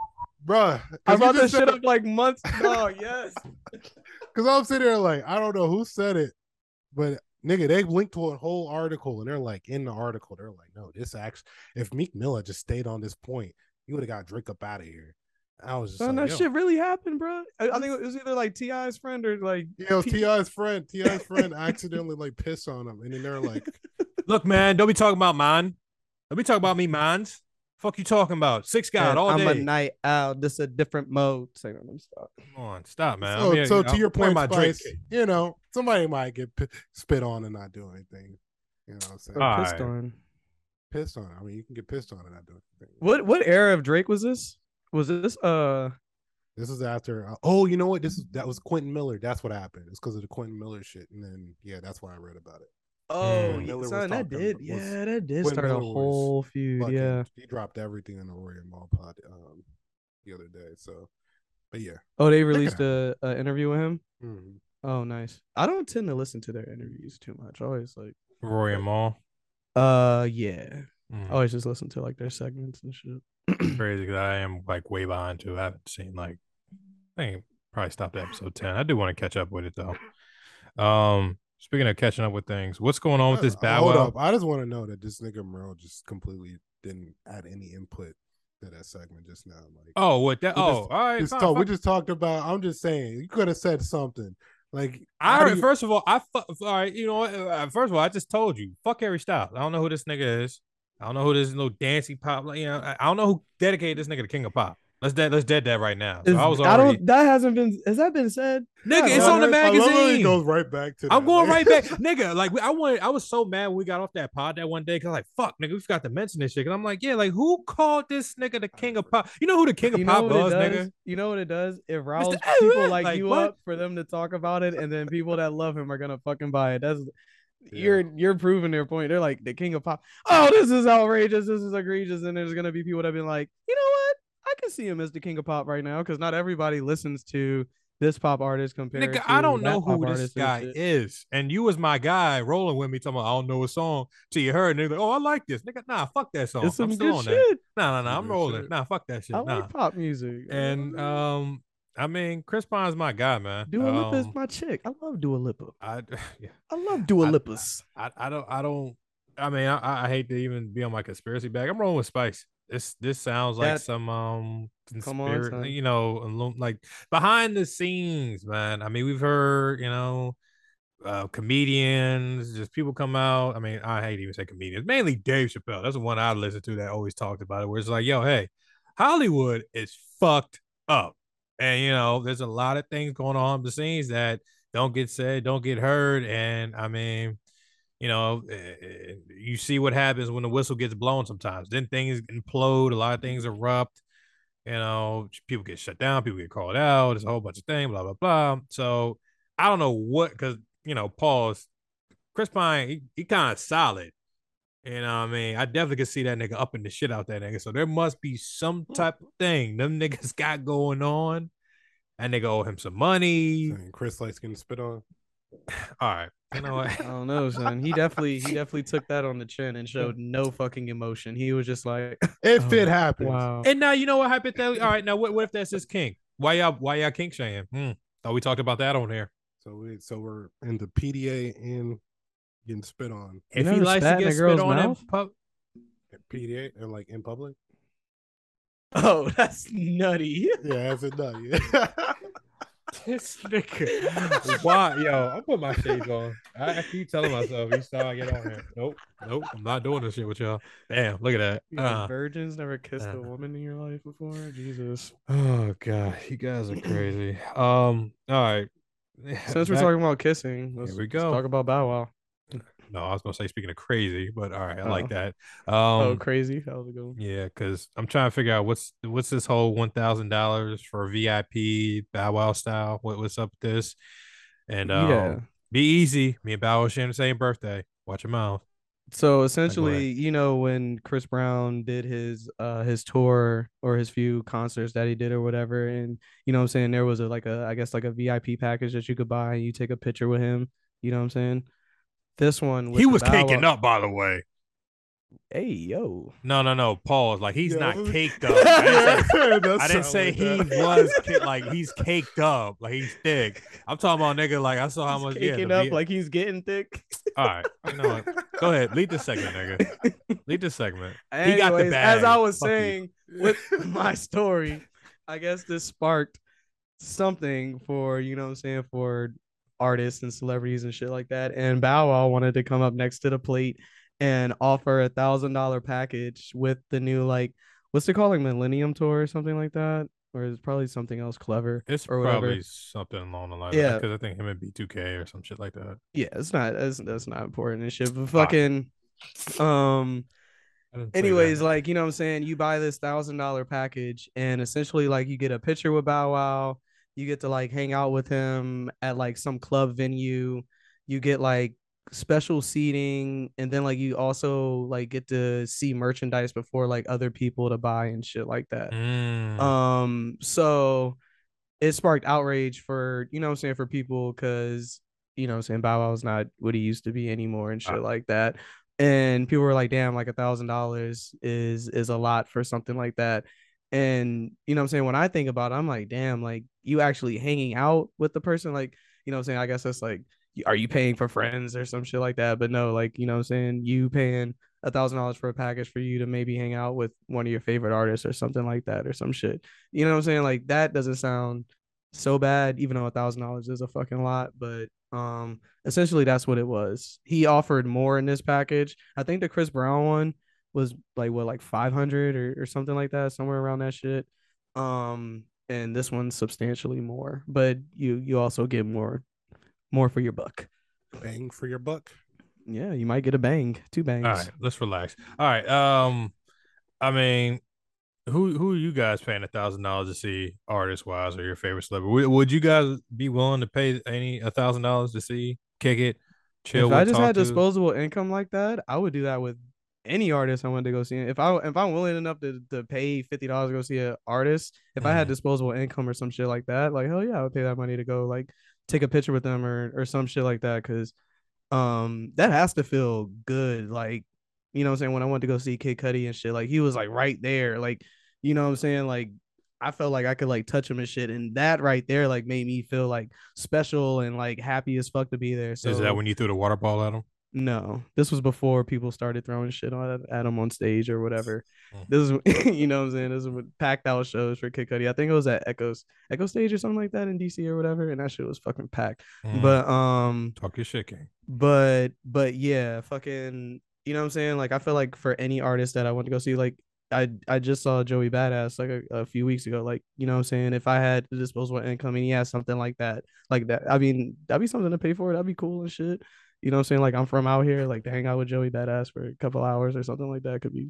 bruh. I brought this shit up like months (laughs) ago. yes. Because I'm sitting there like, I don't know who said it, but nigga, they linked to a whole article and they're like, in the article, they're like, no, this actually, if Meek Mill had just stayed on this point, he would have got Drake up out of here. I was just Son, like, that yo, shit really happened, bro. I, I think it was either like Ti's friend or like yo, T- Ti's friend, (laughs) Ti's friend accidentally like pissed on him, and then they're like, (laughs) Look, man, don't be talking about mine. Don't be talking about me, mines. Fuck you talking about? Six God said, all I'm day. a night owl. This is a different mode. Say, let me stop. Come on, stop, man. so, here- so to I'm your point, my drink Spice, case. you know, somebody might get p- spit on and not do anything. You know what I'm saying? All pissed right. on. Pissed on. I mean, you can get pissed on and not do anything. What what era of Drake was this? Was this uh This is after. Uh, oh, you know what? This is that was Quentin Miller. That's what happened. It's because of the Quentin Miller shit, and then yeah, that's why I read about it. oh Mm. yeah, son, that did was- yeah that did Quentin start a Miller was whole feud Fucking- yeah he dropped everything in the Rory and Mal pod um the other day. So, but yeah, oh they released a, a interview with him Mhm. oh nice I don't tend to listen to their interviews too much I always like Rory and Mal. uh yeah Mhm. I always just listen to like their segments and shit (clears throat) Crazy because I am like way behind too. I haven't seen like I think probably stopped at episode ten. I do want to catch up with it though. Um, speaking of catching up with things, what's going on with this Uh, Bow Hold up, I just want to know that this nigga Merle just completely didn't add any input to that segment just now. Like, Oh, what that? Oh, just- all right. just fine, talk- we just talked about. I'm just saying, you could have said something. Like, I how do heard, you- first of all, I fu- all right. You know what? Uh, First of all, I just told you, fuck Harry Styles. I don't know who this nigga is. I don't know who this little dancey pop. Like, you know, I I don't know who dedicated this nigga to King of Pop. Let's dead. Let's dead that right now. So Is- I was I already. don't that hasn't been has that been said nigga, Yeah, it's on the I love how he magazine. goes right back to. I'm going Like- right back, (laughs) nigga. Like I wanted, I was so mad when we got off that pod that one day because like, fuck, nigga, we forgot to mention this shit. Cause I'm like, yeah, like who called this nigga the king of pop? You know who the king of you pop know what was, nigga? You know what it does? It riles people like, like, you what? up for them to talk about it, and then people that love him are gonna fucking buy it. That's Yeah. you're you're proving their point. They're like the king of pop. Oh, this is outrageous. This is egregious. And there's gonna be people that have been like, you know what? I can see him as the king of pop right now because not everybody listens to this pop artist compared Nigga, I don't know who this and guy is. And you was my guy rolling with me talking about I don't know a song till you heard it. And they're like, oh, I like this. Nigga, nah, fuck that song. It's some I'm still good on shit. that. Nah, nah, nah. I'm rolling. shit. Nah, fuck that shit. I Nah. like pop music. And um, I mean, Chris Pine's my guy, man. Dua Lipa is Um, my chick. I love Dua Lipa. I, (laughs) yeah, I love Dua I- Lipas. I, I don't, I don't. I mean, I, I hate to even be on my conspiracy bag. I'm rolling with Spice. This, this sounds like That- some um, Come on, conspiracy, you know, like behind the scenes, man. I mean, we've heard, you know, uh, comedians, just people come out. I mean, I hate to even say comedians, mainly Dave Chappelle. That's the one I listen to that always talked about it, where it's like, yo, hey, Hollywood is fucked up. And, you know, there's a lot of things going on the scenes that don't get said, don't get heard. And I mean, you know, eh, you see what happens when the whistle gets blown sometimes. Then things implode, a lot of things erupt. You know, people get shut down, people get called out. There's a whole bunch of things, blah, blah, blah. So I don't know what, because, you know, pause. Chris Pine, he, he kind of solid. You know what I mean? I definitely could see that nigga upping the shit out that nigga. So there must be some type of thing them niggas (laughs) got going on. That nigga owe him some money. And Chris likes getting spit on. (sighs) All right. You know what? I don't know, son. He definitely he definitely took that on the chin and showed no fucking emotion. He was just like, (laughs) If Oh, it happens. wow. And now you know what hypothetically. All right, now what, what if that's his king? Why y'all why y'all king shaming? Hmm. Thought we talked about that on here. So we so we're in the PDA and getting spit on. You If he likes to spat in get a spit girl's on in mouth? pub, PDA and like in public. "Oh, (laughs) that's nutty." Yeah, that's it does. Yeah. this nigga. Why, yo? I'm putting my shades on. I, I keep telling myself each time I get on here. Nope, nope. I'm not doing this shit with y'all. Damn, look at that. Uh, virgins never kissed uh. a woman in your life before. Jesus. oh god, you guys are crazy. Um, all right. Since we're talking about kissing, let's, we let's go. talk about Bow Wow. No, I was gonna say speaking of crazy, but all right, I Oh. like that. Um, oh, crazy! That was a good one. Yeah, because I'm trying to figure out what's what's this whole one thousand dollars for VIP Bow Wow style. What what's up with this? And um, yeah. be easy. Me and Bow Wow sharing the same birthday. Watch your mouth. So essentially, you know, when Chris Brown did his uh his tour or his few concerts that he did or whatever, and you know what I'm saying, there was a like a I guess like a VIP package that you could buy and you take a picture with him. You know what I'm saying? This one with he was Bow caking up, by the way. Hey yo. No, no, no. Pause. Like he's Yeah, not caked up. (laughs) I didn't say, (laughs) I didn't say like he that. was (laughs) ca- like he's caked up, like he's thick. I'm talking about nigga. Like I saw how He's much. Yeah, caking the up V- like he's getting thick. All right, you know what? Go ahead, lead the segment, nigga. Lead the segment. He got the Anyways, As I was Fuck you. saying with my story, I guess this sparked something for, you know what I'm saying, for artists and celebrities and shit like that. And Bow Wow wanted to come up next to the plate and offer a thousand dollar package with the new like what's it called like Millennium Tour or something like that? Or is probably something else clever. It's or whatever. probably something along the line. Yeah. because I think him and B2K or some shit like that. Yeah, it's not that's, that's not important and shit. But fucking um didn't say anyways that. like you know what i'm saying you buy this thousand dollar package and essentially like you get a picture with bow wow you get to like hang out with him at like some club venue you get like special seating and then like you also like get to see merchandise before like other people to buy and shit like that Mm. um so it sparked outrage for you know i'm saying for people because you know i'm saying bow wow's not what he used to be anymore and shit Uh. like that and people were like damn like a thousand dollars is is a lot for something like that and you know what i'm saying? When i think about it i'm like damn like you actually hanging out with the person? Like you know what i'm saying? I guess that's like are you paying for friends or some shit like that? But no like you know what i'm saying? You paying a thousand dollars for a package for you to maybe hang out with one of your favorite artists or something like that or some shit. You know what i'm saying? Like that doesn't sound so bad even though a thousand dollars is a fucking lot but um essentially that's what it was. He offered more in this package. I think the chris brown one was like what like 500 or, or something like that somewhere around that shit um and this one's substantially more but you you also get more more for your buck Bang for your buck. yeah you might get a bang two bangs All right, let's relax. All right. Um, I mean, who who are you guys paying a thousand dollars to see artist wise or your favorite celebrity? Would, would you guys be willing to pay any a thousand dollars to see, kick it, chill? if I just talk had to? disposable income like that, I would do that with any artist I wanted to go see. If I if I'm willing enough to, to pay fifty dollars to go see an artist, if I had Mhm. disposable income or some shit like that, like hell yeah, I would pay that money to go like take a picture with them or or some shit like that. Cause um that has to feel good. Like, you know what I'm saying? When I went to go see Kid Cudi and shit, like he was like right there. Like, you know what I'm saying? Like I felt like I could like touch him and shit, and that right there like made me feel like special and like happy as fuck to be there. So Is that when you threw the water ball at him? No, this was before people started throwing shit on at him on stage or whatever. Mm. This is (laughs) you know what I'm saying. This is what packed out shows for Kid Cudi. I think it was at Echoes Echo Stage or something like that in DC or whatever, and that shit was fucking packed. Mm. But um, talk your shit, King. but but yeah, fucking, you know what I'm saying? Like I feel like for any artist that I want to go see, like I I just saw Joey Badass like a, a few weeks ago. Like you know what I'm saying? If I had disposable income and he has something like that, like that, I mean that'd be something to pay for. That'd be cool and shit. You know what I'm saying? Like I'm from out here, like to hang out with Joey Badass for a couple hours or something like that could be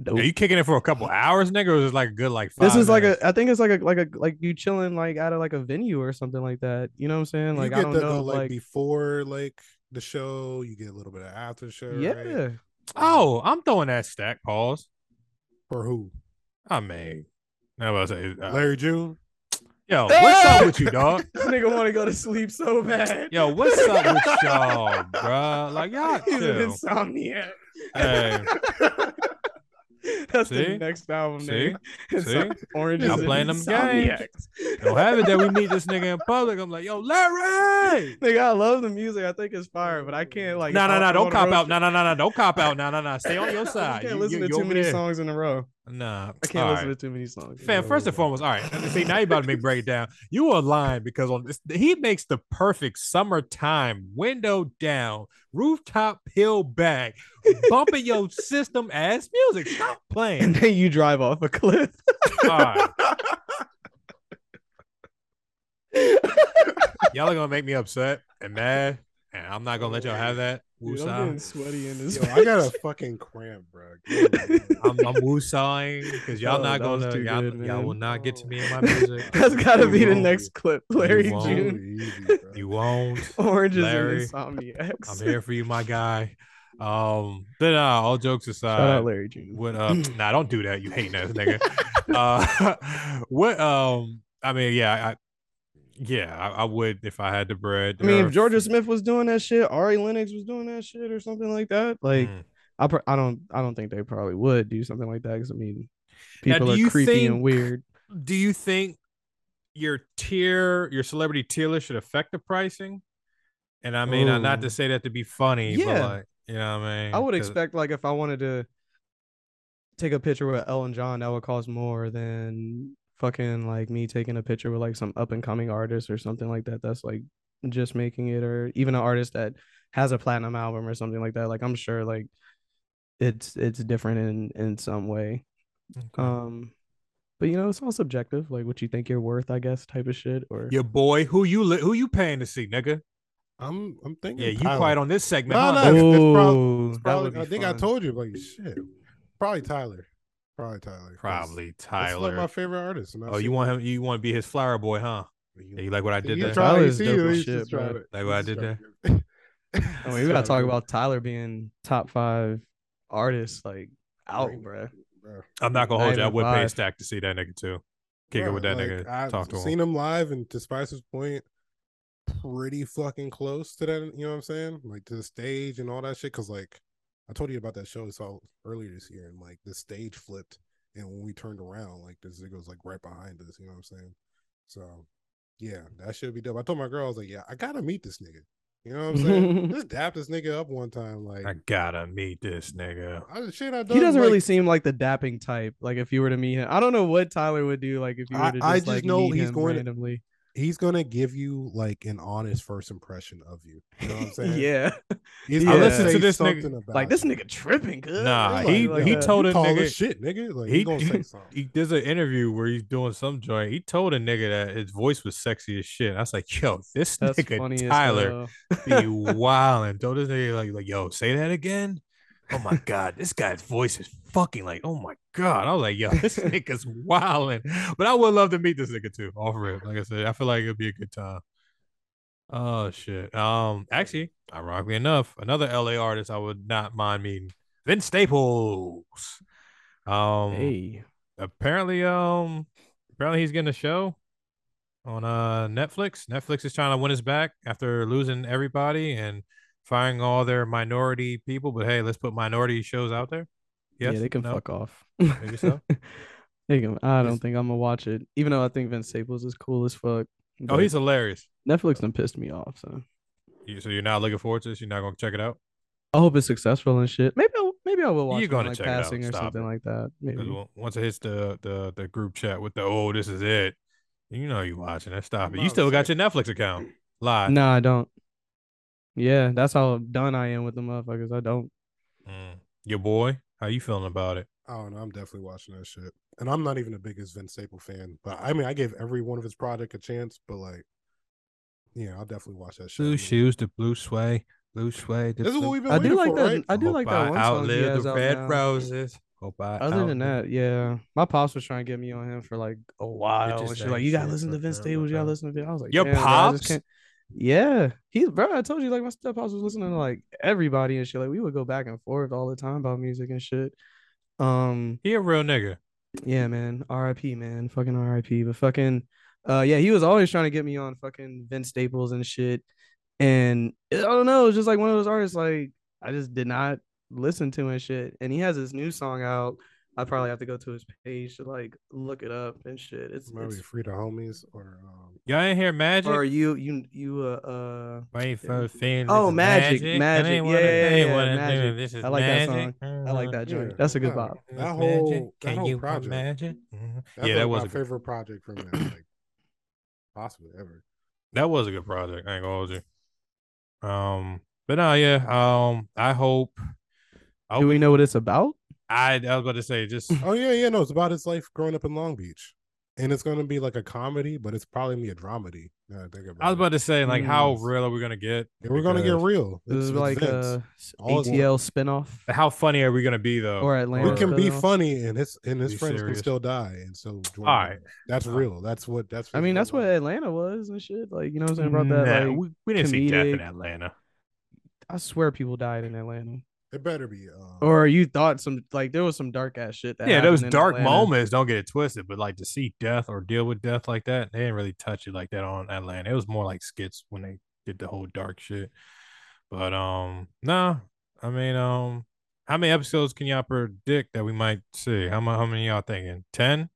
dope. Are you kicking it for a couple hours, nigga, or is it like a good like five this is like a I think it's like a like a like you chilling like out of like a venue or something like that. You know what I'm saying? Like you I don't to know go like, like before like the show. You get a little bit of after the show. yeah. right? Oh, I'm throwing that stack. Pause. For who? I mean, I was say, uh, Larry June. Yo, what's up with you, dog? (laughs) This nigga want to go to sleep so bad. Yo, what's up with (laughs) y'all, bro? Like y'all He's an insomniac. Hey, (laughs) That's See? the next album See? name. See? Orange is playing them Insomniacs. don't have it that we meet this nigga in public. I'm like, yo, Larry. Nigga, I love the music. I think it's fire, but I can't like. No, no, no, don't cop out. No, no, no, no, don't cop out. No, no, no, stay on your side. can't You- listen you- to too many there. songs in a row. Nah, I can't listen right. to too many songs. Fam, first and foremost, all right. See, now you about to make breakdown. You are lying because on this, he makes the perfect summertime window down, rooftop hill back, bumping your (laughs) system ass music. Stop playing. and then you drive off a cliff. All right. (laughs) Y'all are gonna make me upset and mad, and I'm not gonna let y'all have that. Dude, I'm getting sweaty in this. Yo, I got a fucking cramp, bro. (laughs) I'm, I'm woosahing because y'all Oh, not gonna too y'all, good, y'all will not get to me in my music. (laughs) That's gotta be the won't. next clip. Larry won't. June. Easy. You won't. (laughs) Oranges Larry, and insomniacs. I'm here for you, my guy. Um, but uh, all jokes aside, Shout out Larry June. what uh (clears throat) nah don't do that, you hate ass nigga. uh what um I mean, yeah, I yeah, I, I would if I had the bread. I mean, if Jorja Smith was doing that shit, Ari Lennox was doing that shit, or something like that, like Mm. I, pr- I don't, I don't think they probably would do something like that. Because I mean, people do are creepy and weird. do you think your tier, your celebrity tier list should affect the pricing? And I mean, uh, not to say that to be funny, but Yeah. like, you know what I mean? I would expect like if I wanted to take a picture with Elton John, that would cost more than fucking like me taking a picture with like some up and coming artist or something like that. That's like just making it, or even an artist that has a platinum album or something like that. Like I'm sure like it's it's different in in some way. Okay. Um, but you know it's all subjective, like what you think you're worth, I guess, type of shit. Or your boy, who you li- who you paying to see, nigga? I'm I'm thinking. Yeah, you Tyler. quiet on this segment. No, huh? no, it's- it's prob- Ooh, It's probably, I think I told you like shit. Probably Tyler. Probably Tyler. Probably That's like Tyler. my favorite artist. Oh, you want him? You want to be his flower boy, huh? him. Yeah, you like what I did He there? tried- Tyler's he- dope as he's shit, just bro. Like what I did trying to- (laughs) I mean, we gotta talk about Tyler being top five artists, like out, bro. Bro. I'm not gonna hold you. I even would pay stack to see that nigga too. Kick it Bro, with that like, nigga. I've Talk to him. seen him live, and to Spicer's point, pretty fucking close to that. You know what I'm saying? Like to the stage and all that shit. Cause like I told you about that show I saw earlier this year, and like the stage flipped, and when we turned around, like this nigga was like right behind us. You know what I'm saying? So yeah, that should be dope. I told my girl, I was like, yeah, I gotta meet this nigga. You know what I'm saying? (laughs) Just dap this nigga up one time. Like I gotta meet this nigga. I shit I done. He doesn't like, really seem like the dapping type. Like if you were to meet him, I don't know what Tyler would do. Like if you were I- to just, I just like know meet he's him going to- randomly. He's gonna give you like an honest first impression of you. You know what I'm (laughs) saying? yeah, He's I gonna listened to this nigga- about like this nigga tripping. good. Nah, Like, he- like, he uh, told you a nigga- shit, nigga. Like he- he, gonna say (laughs) something. He, there's an interview where he's doing some joint. He told a nigga that his voice was sexy as shit. I was like, yo, this That's nigga funny Tyler as hell. be (laughs) wilding. Told this nigga like, like, yo, say that again. Oh my god, this guy's voice is fucking like, oh my god. I was like, yo, (laughs) this (laughs) nigga's wilding. But I would love to meet this nigga too. Off rip. Like I said, I feel like it'd be a good time. Oh shit. Um, actually, ironically enough, another LA artist I would not mind meeting, Vince Staples. Um, Hey, apparently, um, apparently he's getting a show on uh Netflix. Netflix is trying to win us back after losing everybody and firing all their minority people. But hey, let's put minority shows out there. Yes, yeah, they can no? fuck off. Maybe so. (laughs) I'm- I don't think I'm gonna watch it, even though I think Vince Staples is cool as fuck. Oh, he's hilarious. Netflix done pissed me off. So You- So you're not looking forward to this? You're not gonna check it out? I hope it's successful and shit. Maybe I'll, maybe I will watch You're gonna like check it out. passing or Stop something it. like that. Maybe. Once it hits the, the the group chat with the oh this is it, you know you're watching it. Stop it. You still got your Netflix account live. No, I don't. Yeah, that's how done I am with the motherfuckers. I don't. Mm. Your boy, how you feeling about it? Oh don't. I'm definitely watching that shit. And I'm not even the biggest Vince Staple fan, but I mean, I gave every one of his project a chance. But like, yeah, I'll definitely watch that shit. I Blue mean, shoes, the blue sway, blue sway. The This is what we've been I do like for, that. right? I do Hope like I that one outlive has the out red now. roses. Hope I Other than that, yeah, my pops was trying to get me on him for like a while. just she's like, "You gotta listen to Vince no, Staples. You gotta listen to Vince." I was like, Your "Damn, bro, I just pops? Can't-" Yeah, he's bro. I told you, like my step pops was listening to like everybody and shit. Like we would go back and forth all the time about music and shit. Um, He a real nigga. yeah, man. R.I.P. Man. Fucking R.I.P. But fucking, uh, yeah, he was always trying to get me on fucking Vince Staples and shit. And I don't know, it's just like one of those artists like I just did not listen to and shit. And he has this new song out. I probably have to go to his page to like look it up and shit. It's, Maybe it's free the homies or um, Y'all ain't hear magic? or you you you uh uh Wait for feeling Oh, this Magic, Magic. ain't Yeah, I ain't yeah, yeah, Magic. This is I like that magic. I like that joint. yeah, That's a good yeah. bop. That Magic. whole that Can whole you project. imagine? Mhm. Yeah, that was my a good, favorite project from that, like possibly ever. that was a good project. I ain't gonna hold you. Um, but no, yeah. Um, I hope. I Do we know what it's about? I, I was about to say just Oh yeah, yeah, no, it's about his life growing up in Long Beach, and it's gonna be like a comedy, but it's probably gonna be a dramedy. Now I think about I was it. about to say like how Mm. real are we gonna get? Yeah, we're gonna get real. It's, it's like Vince. a All- ATL spinoff How funny are we gonna be though? or Atlanta. we can be funny, and his and his Be friends serious. can still die, and so join All that's All right. real. That's what that's. I mean, that's what life. Atlanta was and shit. Like, you know what I'm saying about that? Nah, like, we, we didn't see death in Atlanta. I swear people died in Atlanta. It better be. Um, Or you thought some like there was some dark ass shit. That Yeah, those dark Atlanta. moments. Don't get it twisted, but like to see death or deal with death like that, they didn't really touch it like that on Atlanta. It was more like skits when they did the whole dark shit. But um, no, I mean um, how many episodes can y'all predict that we might see? How many? How many y'all thinking? Ten?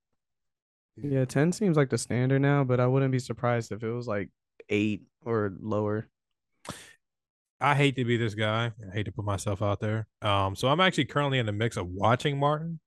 Yeah, ten seems like the standard now, but I wouldn't be surprised if it was like eight or lower. I hate to be this guy. I hate to put myself out there. Um, so I'm actually currently in the mix of watching Martin.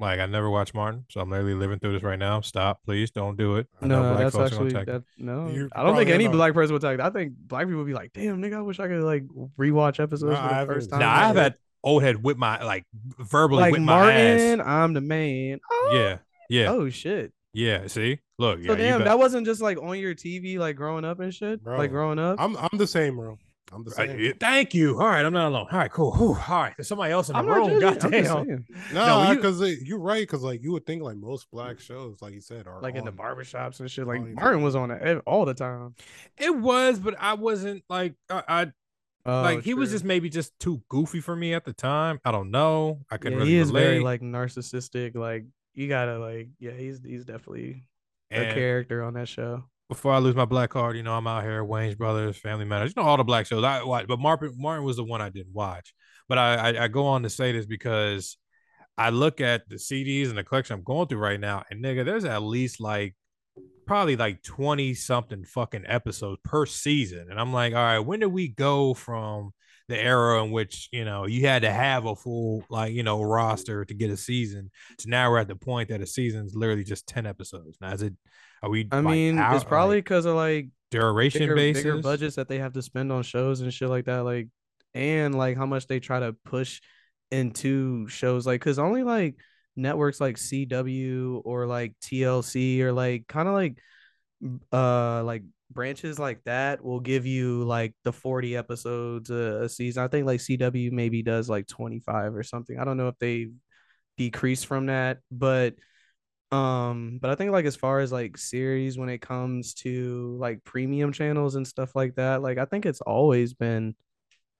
Like I never watched Martin, so I'm literally living through this right now. Stop, please, don't do it. I know No, black that's folks are gonna actually that. No, You I don't think any have a- black person would take. I think black people would be like, "Damn, nigga, I wish I could like rewatch episodes No, for I the haven't- first time." Nah, I I've had old head whip my like verbally like whip my ass. I'm the man. Oh, Yeah, yeah, Oh shit. yeah. See, look, So yeah, damn, that wasn't just like on your TV, like growing up and shit. Bro, like growing up. I'm I'm the same, bro. I'm the Right, same. yeah, Thank you. All right, I'm not alone. All right, cool. Whew, all right, there's somebody else in the I'm not room. judging, I'm just Goddamn. saying. No, No, you- because you're right. Because like you would think like most black shows, like you said, are Like in the on- barbershops and shit. Like Martin was on it all the time. It was, but I wasn't like I, I Oh, like he was just maybe just too goofy for me at the time. I don't know. I couldn't Yeah, really he is relate. very like narcissistic. Like you gotta like, yeah, he's he's definitely a character on that show. Before I lose my black card, you know, I'm out here, Wayans Brothers, Family Matters, you know, all the black shows I watch. But Martin Martin was the one I didn't watch. But I, I I go on to say this because I look at the CDs and the collection I'm going through right now, and nigga, there's at least like probably like 20 something fucking episodes per season. And I'm like, all right, when did we go from the era in which, you know, you had to have a full like, you know, roster to get a season So now we're at the point that a season's literally just 10 episodes. Now is it are we I like, mean, out- it's probably because of like duration bigger, basis. bigger budgets that they have to spend on shows and shit like that. Like, and like how much they try to push into shows. Like, cause only like networks like CW or like TLC or like kind of like uh like branches like that will give you like the 40 episodes a, season. I think like CW maybe does like 25 or something. I don't know if they decrease from that, but um but I think like as far as like series when it comes to like premium channels and stuff like that, like I think it's always been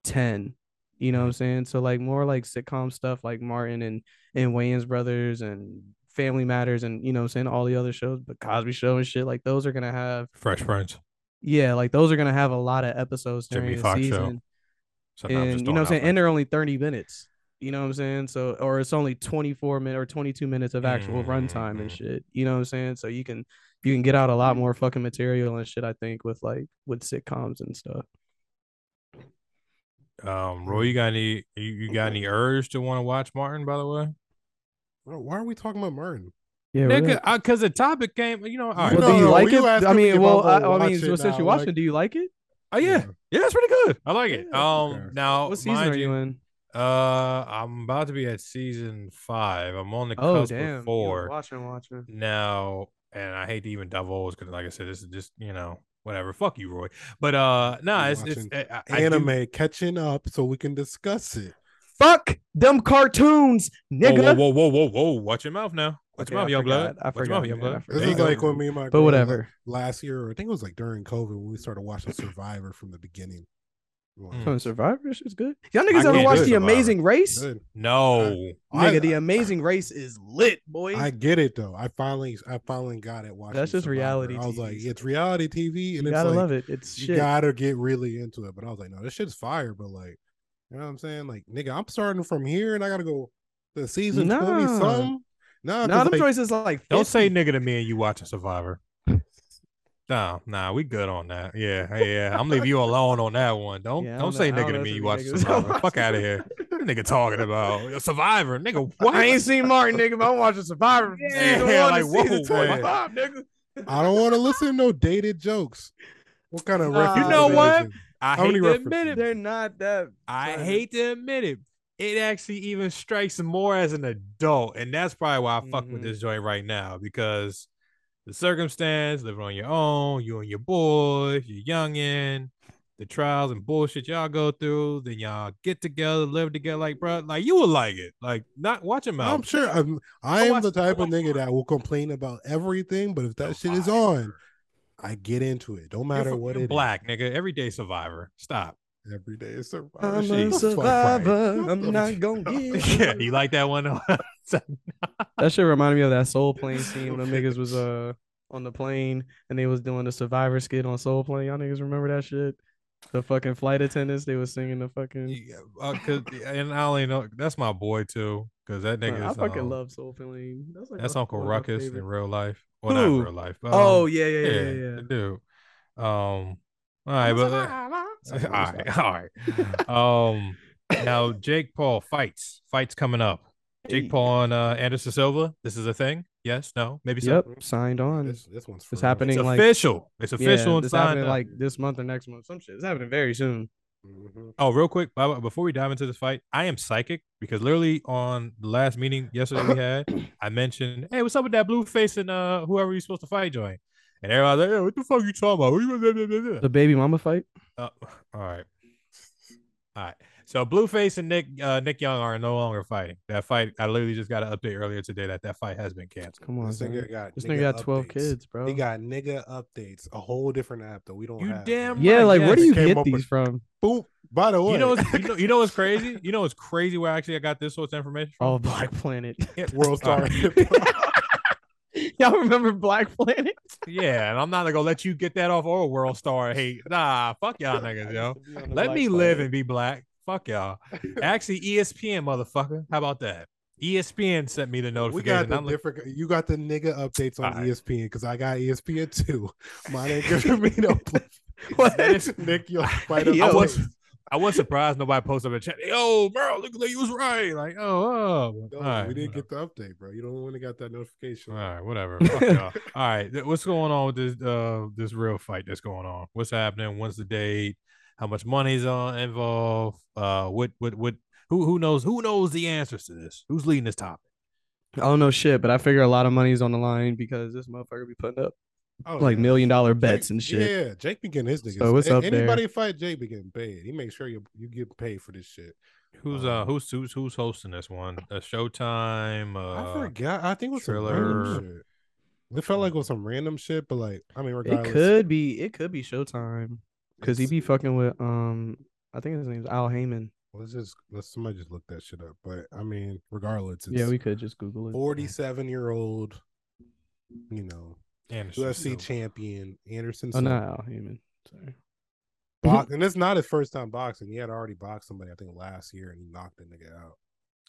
10. You know what I'm saying? So like more like sitcom stuff like Martin and and Wayans Brothers and Family Matters and you know what I'm saying all the other shows, but Cosby Show and shit like those are gonna have Fresh Prince. yeah, like those are gonna have a lot of episodes during Jimmy the Fox season. So now I'm just and you know what I'm saying? And they're only 30 minutes. You know what I'm saying? So or it's only 24 minutes or 22 minutes of actual runtime and Mhm. shit. You know what I'm saying? So you can you can get out a lot more fucking material and shit. I think with like with sitcoms and stuff. Um, Roy, you got any you, you got any urge to want to watch Martin? By the way, Why are we talking about Martin? Yeah. what nigga, up? because the topic came. You know, all right. well, No, do you no, like you it? I mean, well, I'm I, mean, watch since now, you're watching, like- do you like it? Oh yeah, yeah, it's pretty good. I like it. Yeah, Um, okay. now What season are you in? Uh, I'm about to be at season five. I'm on the Oh cusp damn! of you was four Watching, watching. now, and I hate to even divulge because, like I said, this is just you know whatever. Fuck you, Roy. But uh, nah, You it's it's watching I, I do- Anime catching up so we can discuss it. Fuck them cartoons, nigga. whoa, whoa, whoa, whoa, whoa! Watch your mouth now. Watch Okay, your mouth, I young blood. forgot. I Watch your forgot, mouth, young blood. forgot. This There is like go. when me and my But whatever. last year, I think it was like during COVID when we started watching Survivor from the beginning. Mm. Survivor this is good. Y'all I niggas ever can't watch The Survivor. Amazing Race? Good. No, I- Nigga, The Amazing Race is lit, boy. I get it though. I finally, I finally got it. Watching. That's just Survivor. reality I was TV like, it's reality TV, and you it's gotta like, love it. It's shit. you shit. gotta get really into it. But I was like, no, this shit's fire. But like, you know what I'm saying? Like, nigga, I'm starting from here, and I gotta go to season Nah. twenty something. No, Nah, them like, joints is like. don't say nigga to me and you watching Survivor. (laughs) Nah, nah, we good on that. Yeah, yeah. I'm leaving you alone on that one. Don't Yeah, don't don't say nigga don't to me. You watch niggas. Survivor. Fuck out of here. What nigga talking about Survivor, nigga. What? I ain't seen Martin, nigga, but I'm watching Survivor from (laughs) Yeah, like, to whoa, season man. 25, nigga. I don't want to listen to no dated jokes. What kind of Nah. references You know are what? Using? I How hate to admit it. They're not that. I Sorry. hate to admit it. It actually even strikes more as an adult, and that's probably why I fuck with Mhm. this joint right now because the circumstance, living on your own, you and your boys, your youngin, the trials and bullshit y'all go through, then y'all get together, live together, like bro, like you would like it, like not watch him out. I'm sure. I'm, I am the type of nigga that will complain about everything, but if that Oh, shit is fine. on, I get into it. Don't You're matter what you're it is. black, nigga. Everyday survivor. Stop. Every day survivor. I'm shit. a survivor. I'm not (laughs) gonna give. (laughs) yeah, you like that one? (laughs) That shit reminded me of that Soul Plane scene when the niggas was uh on the plane and they was doing the Survivor skit on Soul Plane. Y'all niggas remember that shit? The fucking flight attendants, they was singing the fucking. Yeah, uh, 'cause- and I only know that's my boy too, because that Man, nigga. I fucking um, love Soul Plane. That's like That's Uncle one of my Ruckus in real life. Well, Who? not real life. but, Oh um, yeah, yeah, yeah, yeah. yeah. dude. Um, all right, but uh, Sorry, all I'm right, sorry. (laughs) all right. Um, now Jake Paul fights. Fights coming up. Jake Hey. Paul and uh, Anderson Silva. This is a thing. Yes. No. Maybe so. Yep, signed on. This, this one's for It's real. happening It's like official. It's official yeah, and signed happening up. like this month or next month. Some shit. It's happening very soon. Mhm. Oh, real quick, by before we dive into this fight, I am psychic because literally on the last meeting yesterday we had, (coughs) I mentioned, "Hey, what's up with that Blueface and uh whoever you're supposed to fight join?" And everybody's like, hey, "What the fuck you talking about?" You- The baby mama fight. Uh, (laughs) all right, all right. So Blueface and Nick uh, Nick Young are no longer fighting. That fight, I literally just got an update earlier today that that fight has been canceled. Come on, This son. nigga got This nigga nigga got 12 kids, bro. He got nigga updates, a whole different app that we don't You have. damn bro. yeah, right, like where do you get these with- from? Boop. By the way, You know, what's, you know, you know what's crazy? (laughs) You know what's crazy? Where actually I got this source of information from? Oh, Black Planet. World (laughs) Star. (laughs) Y'all remember Black Planet? Yeah, and I'm not gonna let you get that off or World Star hate. Nah, fuck y'all niggas, yo. Let me live and be black. Fuck y'all. Actually, ESPN, motherfucker. How about that? ESPN sent me the notification. we got the I'm like, different. You got the nigga updates on Alright. ESPN because I got ESPN too. Mine ain't giving me no. (laughs) What? That is- Nick, yo, fight Yo. I was I wasn't surprised nobody posted up a chat. Yo, bro, look like you was right. Like, oh, oh. No, All right, we didn't whatever. get the update, bro. You don't want to got that notification. All right, whatever. Fuck. (laughs) All right, what's going on with this uh this real fight that's going on? What's happening? When's the date? How much money's on involved? Uh, what what what? Who who knows? Who knows the answers to this? Who's leading this topic? I don't know shit, but I figure a lot of money's on the line because this motherfucker be putting up Oh, like yeah. million dollar Jake- bets and shit. Yeah, Jake be getting his niggas. So what's A- up there? Anybody fight Jake be getting paid. He make sure you you get paid for this shit. Who's uh Um, who's who's who's hosting this one? Uh, Showtime. Uh, I forgot. I think it was some random shit. It felt like it was some random shit, but like I mean, It regardless, could be. It could be Showtime because he it's- be fucking with um. I think his name's Al Haymon. Let's just let's somebody just look that shit up. But I mean, regardless, it's Yeah, we could just Google it. forty-seven year old, you know, Anderson UFC Silva. champion Anderson. Oh, no, not Al Haymon. Sorry. Box- (laughs) and it's not his first time boxing. He had already boxed somebody, I think, last year, and he knocked the nigga out.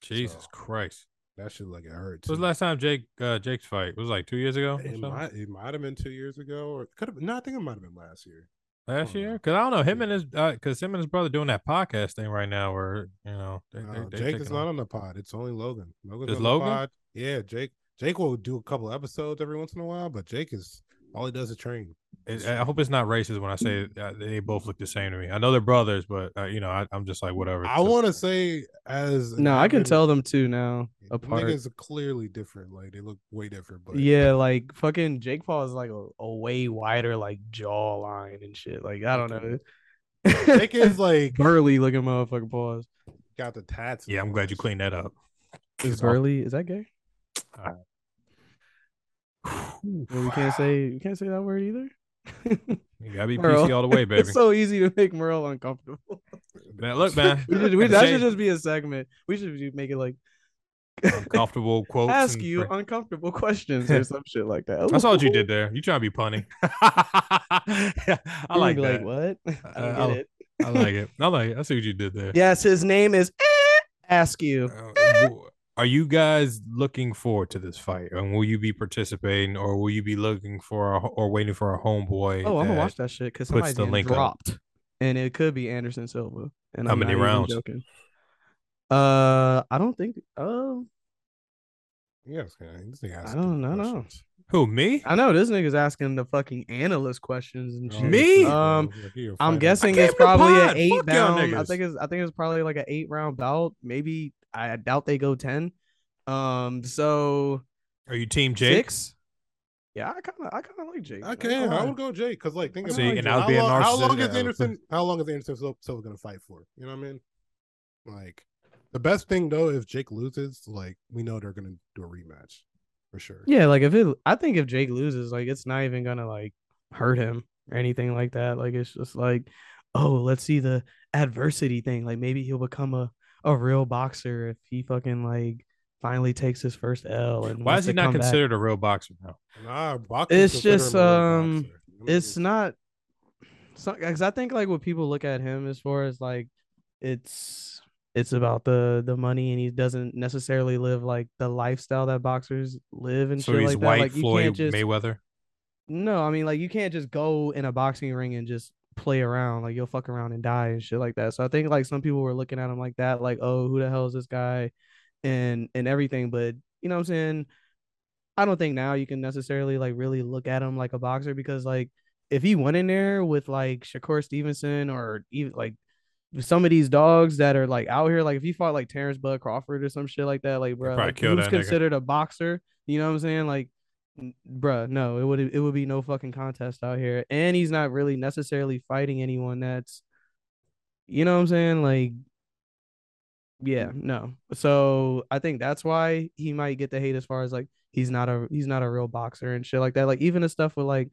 Jesus So, Christ. That shit like it hurt. When was the last time Jake uh, Jake's fight? It was like two years ago. It might, it might have been two years ago, or could have. No, I think it might have been last year. Last year? Because I don't know him and his because him and his brother doing that podcast thing right now, where you know they, they, they Jake is not on the pod. It's only Logan. Logan's Is on the Logan? pod. Yeah, Jake. Jake will do a couple episodes every once in a while, but Jake is all he does is train. I hope it's not racist when I say uh, they both look the same to me. I know they're brothers, but uh, you know I, I'm just like whatever. I want to say as an No, I can tell them two now apart. Niggas are clearly different. Like they look way different. But Yeah, like fucking Jake Paul is like a, a way wider like jawline and shit. Like I don't know. Jake is (laughs) like Burly looking motherfucking paws. got the tats. yeah, I'm glad you cleaned that up. Is Burly is that gay? Well, we can't say we can't say that word either. (laughs) You gotta be Merle. PC all the way, baby. it's so easy to make Merle uncomfortable. Man, look, man. We should, we, that should just be a segment. We should make it like uncomfortable (laughs) quotes. ask you fra- uncomfortable questions or (laughs) some shit like that. I saw what you did there. You trying to be punny. I like that. like what? I don't I- get it. I like it. I like it. I see what you did there. Yes, his name is eh, Ask You. Uh, Are you guys looking forward to this fight, and will you be participating, or will you be looking for a, or waiting for a homeboy? Oh, I'm gonna watch that shit because puts somebody's the link up. dropped, and it could be Anderson Silva. And How I'm many rounds? Joking. Uh, I don't think. Oh, Yes, yeah, this nigga I don't know, no. Who me? I know this nigga's asking the fucking analyst questions and Oh, shit. Me? Um, a I'm guessing it's probably an eight round. I think it's I think it's probably like an eight round bout. Maybe I doubt they go ten. Um, so Are you Team Jake's? six. Yeah, I kind of I kind of like Jake. Okay, Not I lie. would go Jake because like think See, about it. and I would how long, how long narcissist. is Anderson? How long is Anderson Sil- Silva gonna fight for? You know what I mean? Like the best thing though, if Jake loses, like we know they're gonna do a rematch for sure. Yeah, like if it, I think if Jake loses, like it's not even gonna like hurt him or anything like that. Like it's just like, oh, let's see the adversity thing. Like maybe he'll become a a real boxer if he fucking like finally takes his first L. And Why is he not come back. considered a real boxer now? Nah, It's just, him a real um, boxer. Let It's not. Because I think like when people look at him as far as like, it's it's about the the money, and he doesn't necessarily live like the lifestyle that boxers live and So shit he's like that. white Like you Floyd can't just Mayweather. No, I mean like you can't just go in a boxing ring and just play around. Like you'll fuck around and die and shit like that. So I think like some people were looking at him like that, like, oh, who the hell is this guy? And and everything. But you know what I'm saying? I don't think now you can necessarily like really look at him like a boxer because like if he went in there with like Shakur Stevenson or even like some of these dogs that are like out here, like if he fought like Terrence Bud Crawford or some shit like that, like bro, like, who's that nigga. considered a boxer? You know what I'm saying? Like, bruh, no, it would it would be no fucking contest out here, and he's not really necessarily fighting anyone that's, you know what I'm saying? Like, yeah, mm. no. So I think that's why he might get the hate as far as like he's not a he's not a real boxer and shit like that. Like even the stuff with like,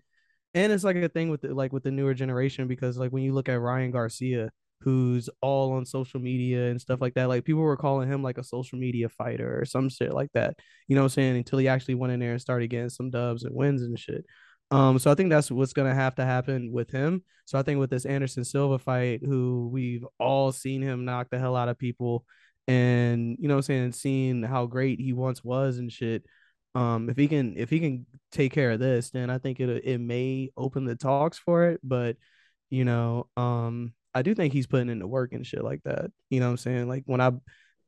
and it's like a thing with the, like with the newer generation because like when you look at Ryan Garcia, who's all on social media and stuff like that, like people were calling him like a social media fighter or some shit like that. You know what I'm saying? Until he actually went in there and started getting some dubs and wins and shit. Um, so I think that's what's gonna have to happen with him. So I think with this Anderson Silva fight, who we've all seen him knock the hell out of people, and you know what I'm saying, seeing how great he once was and shit. Um, if he can if he can take care of this, then I think it it may open the talks for it. But you know, um, I do think he's putting in the work and shit like that. You know what I'm saying? Like when I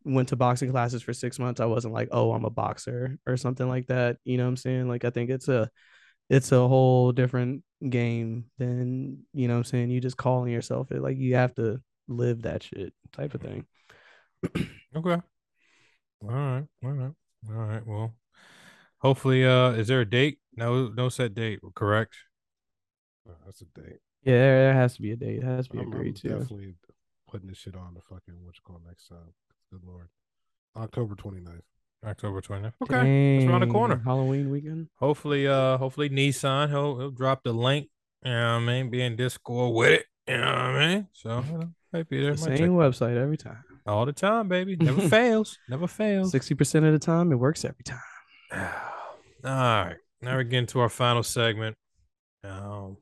went to boxing classes for six months, I wasn't like, oh, I'm a boxer or something like that. You know what I'm saying? Like I think it's a it's a whole different game than you know what I'm saying, you just calling yourself it. Like you have to live that shit type of thing. Okay. All right. All right. All right. Well, hopefully, uh, is there a date? No, no set date. Correct. Uh, that's a date. Yeah, there, there has to be a date. It has to be I'm, I'm agreed to. definitely putting this shit on the fucking what you call next time. Good lord, October 29th. October 20th. Okay. It's around the corner. Halloween weekend. Hopefully, uh, hopefully Nissan he'll he'll drop the link. You know what I mean? Be in Discord with it. You know what I mean? So you know, might be there. The same check website every time. all the time, baby. Never (laughs) fails. Never fails. Sixty percent of the time, it works every time. (sighs) All right. Now we're getting to our final segment. Um,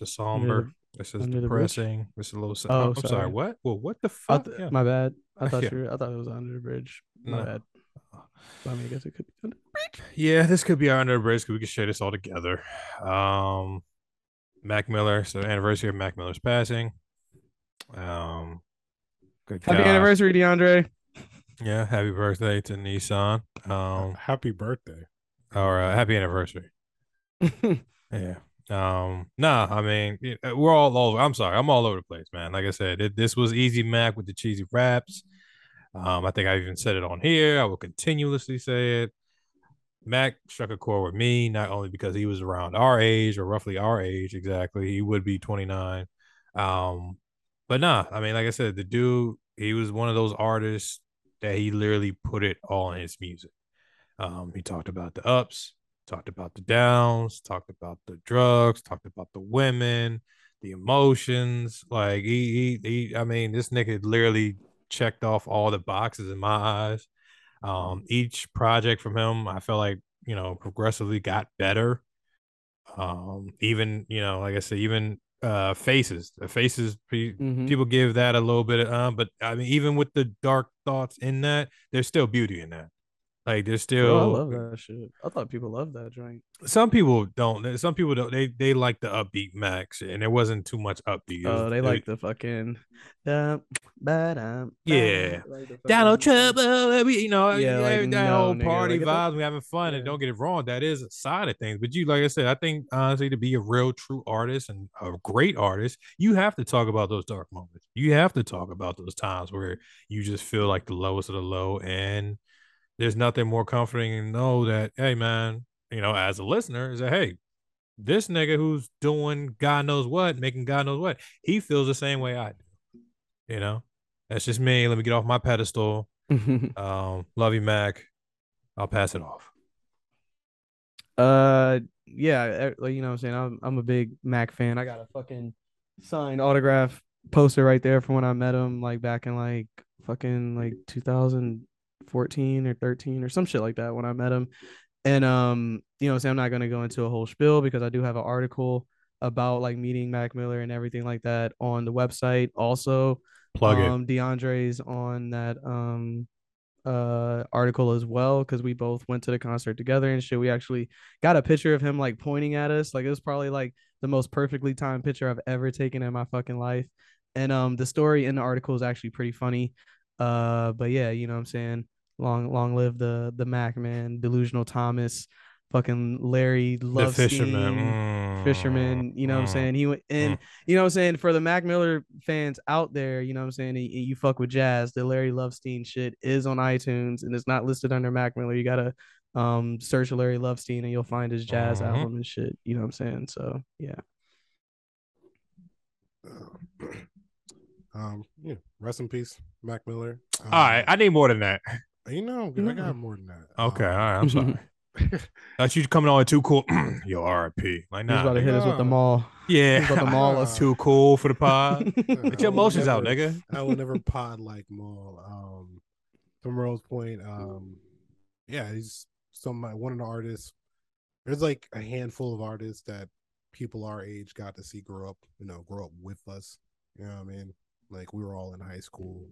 it's a somber, This is Under the Bridge? depressing. This is a little. Oh, Oh, I'm sorry. sorry. What? Well, what the fuck? th- Yeah. My bad. (laughs) I thought Yeah. you were, I thought it was under the bridge. My No. bad. I mean, I guess it could be under. the bridge. Yeah, this could be our under the bridge. 'cause We could share this all together. Um, Mac Miller. So anniversary of Mac Miller's passing. Um, good Happy God. anniversary, DeAndre. Yeah, happy birthday to Nissan. Um, Happy birthday. or uh, happy anniversary. (laughs) Yeah. Um. Nah. I mean, uh, we're all over. I'm sorry. I'm all over the place, man. Like I said, it, this was Easy Mac with the cheesy raps. Um. I think I even said it on here. I will continuously say it. Mac struck a chord with me, not only because he was around our age or roughly our age exactly. He would be 29. Um. But nah. I mean, like I said, the dude, he was one of those artists that he literally put it all in his music. Um. He talked about the ups talked about the downs, talked about the drugs, talked about the women, the emotions. Like he, he, he I mean, this nigga literally checked off all the boxes in my eyes. Um, each project from him, I felt like you know progressively got better. Um, even you know, like I said, even uh faces, the faces. pe- Mhm. People give that a little bit of, uh, but I mean, even with the dark thoughts in that, there's still beauty in that. Like there's still Bro, I love that shit. I thought people loved that joint. some people don't. Some people don't. They they like the upbeat max, and there wasn't too much upbeat. Oh, they it- like the fucking dum, ba-dum, Yeah. ba-dum, like the Donald Trump. uh, You know, Yeah, yeah, like, that no, whole nigga, party like, vibes. We having fun, and don't get it wrong. That is a side of things. But you, like I said, I think honestly, to be a real true artist and a great artist, you have to talk about those dark moments. You have to talk about those times where you just feel like the lowest of the low, and there's nothing more comforting than know that, hey, man, you know, as a listener, is that hey, this nigga who's doing God knows what, making God knows what, he feels the same way I do. You know, that's just me. Let me get off my pedestal. (laughs) Um, love you, Mac. I'll pass it off. Uh, yeah, like, you know what I'm saying? I'm I'm a big Mac fan. I got a fucking signed autograph poster right there from when I met him, like back in like fucking like 2014 or 13 or some shit like that when I met him. And um, you know, what I'm I'm not gonna go into a whole spiel because I do have an article about like meeting Mac Miller and everything like that on the website. Also, Plug it. um, DeAndre's on that um uh article as well because we both went to the concert together and shit. We actually got a picture of him like pointing at us. Like it was probably like the most perfectly timed picture I've ever taken in my fucking life. And um the story in the article is actually pretty funny. Uh but yeah, you know what I'm saying? Long long live the the Mac man, delusional Thomas, fucking Larry The Love fisherman. Mm, fisherman, you know what I'm mm. saying? He went and you know what I'm saying for the Mac Miller fans out there, you know what I'm saying? and you fuck with jazz, the Larry Lovestein shit is on iTunes and it's not listed under Mac Miller. You gotta um search Larry Lovestein and you'll find his jazz Mhm. album and shit. You know what I'm saying? So yeah. (clears throat) um, yeah. Rest in peace, Mac Miller. Um, All right, I need more than that. you know, I got more than that. Okay, all Um, right. I'm sorry. (laughs) Thought you coming on too cool. (clears throat) Yo, RIP. Like, He's nah. about to nigga. hit us with the mall. Yeah. He's about to maul us. (laughs) too cool for the pod. (laughs) Get your will emotions out, nigga. I will never pod like Maul. Um, from Rose Point, um, yeah, he's some one of the artists. There's like a handful of artists that people our age got to see grow up, you know, grow up with us. You know what I mean? Like we were all in high school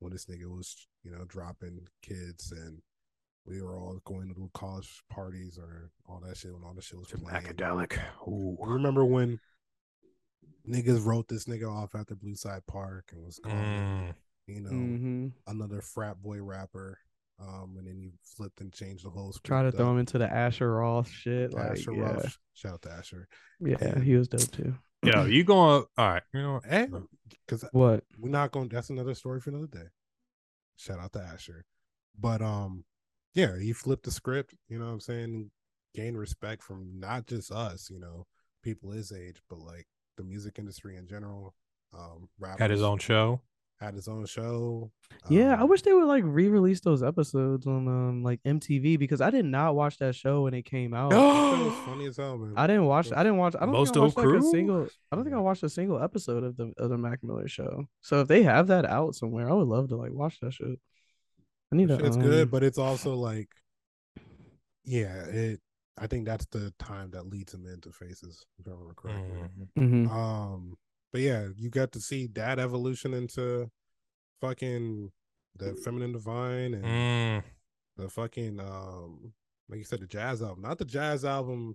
when this nigga was, you know, dropping kids and we were all going to college parties or all that shit when all the shit was playing. Macadelic. Ooh. Remember when niggas wrote this nigga off after Blue Slide Park and was calling him, Mm. you know, hmm another frat boy rapper. Um, and then you flipped and changed the whole. Script. Try to script throw up. him into the Asher Roth shit. Like Asher yeah. Roth. Shout out to Asher. yeah, he was dope too. Yo, (clears throat) you going? All right. You know? Hey, because What? we're not going. That's another story for another day. Shout out to Asher. But um, yeah, he flipped the script. You know what I'm saying? Gained respect from not just us, you know, people his age, but like the music industry in general. Um, Had his own show. Had his own show. Yeah, I Um, wish they would like re-release those episodes on um like MTV because I did not watch that show when it came (gasps) out. that shit was funny as hell, man. I didn't watch. I didn't watch. I don't Most think I watched like a single. I don't think I watched a single episode of the of the Mac Miller show. So if they have that out somewhere, I would love to like watch that shit. I need to. It's um, good, but it's also like, yeah, it. I think that's the time that leads him into faces, if I remember correctly. Mm. mhm. Um, but yeah, you got to see that evolution into fucking the feminine divine and Mm, the fucking um like you said the jazz album not the jazz album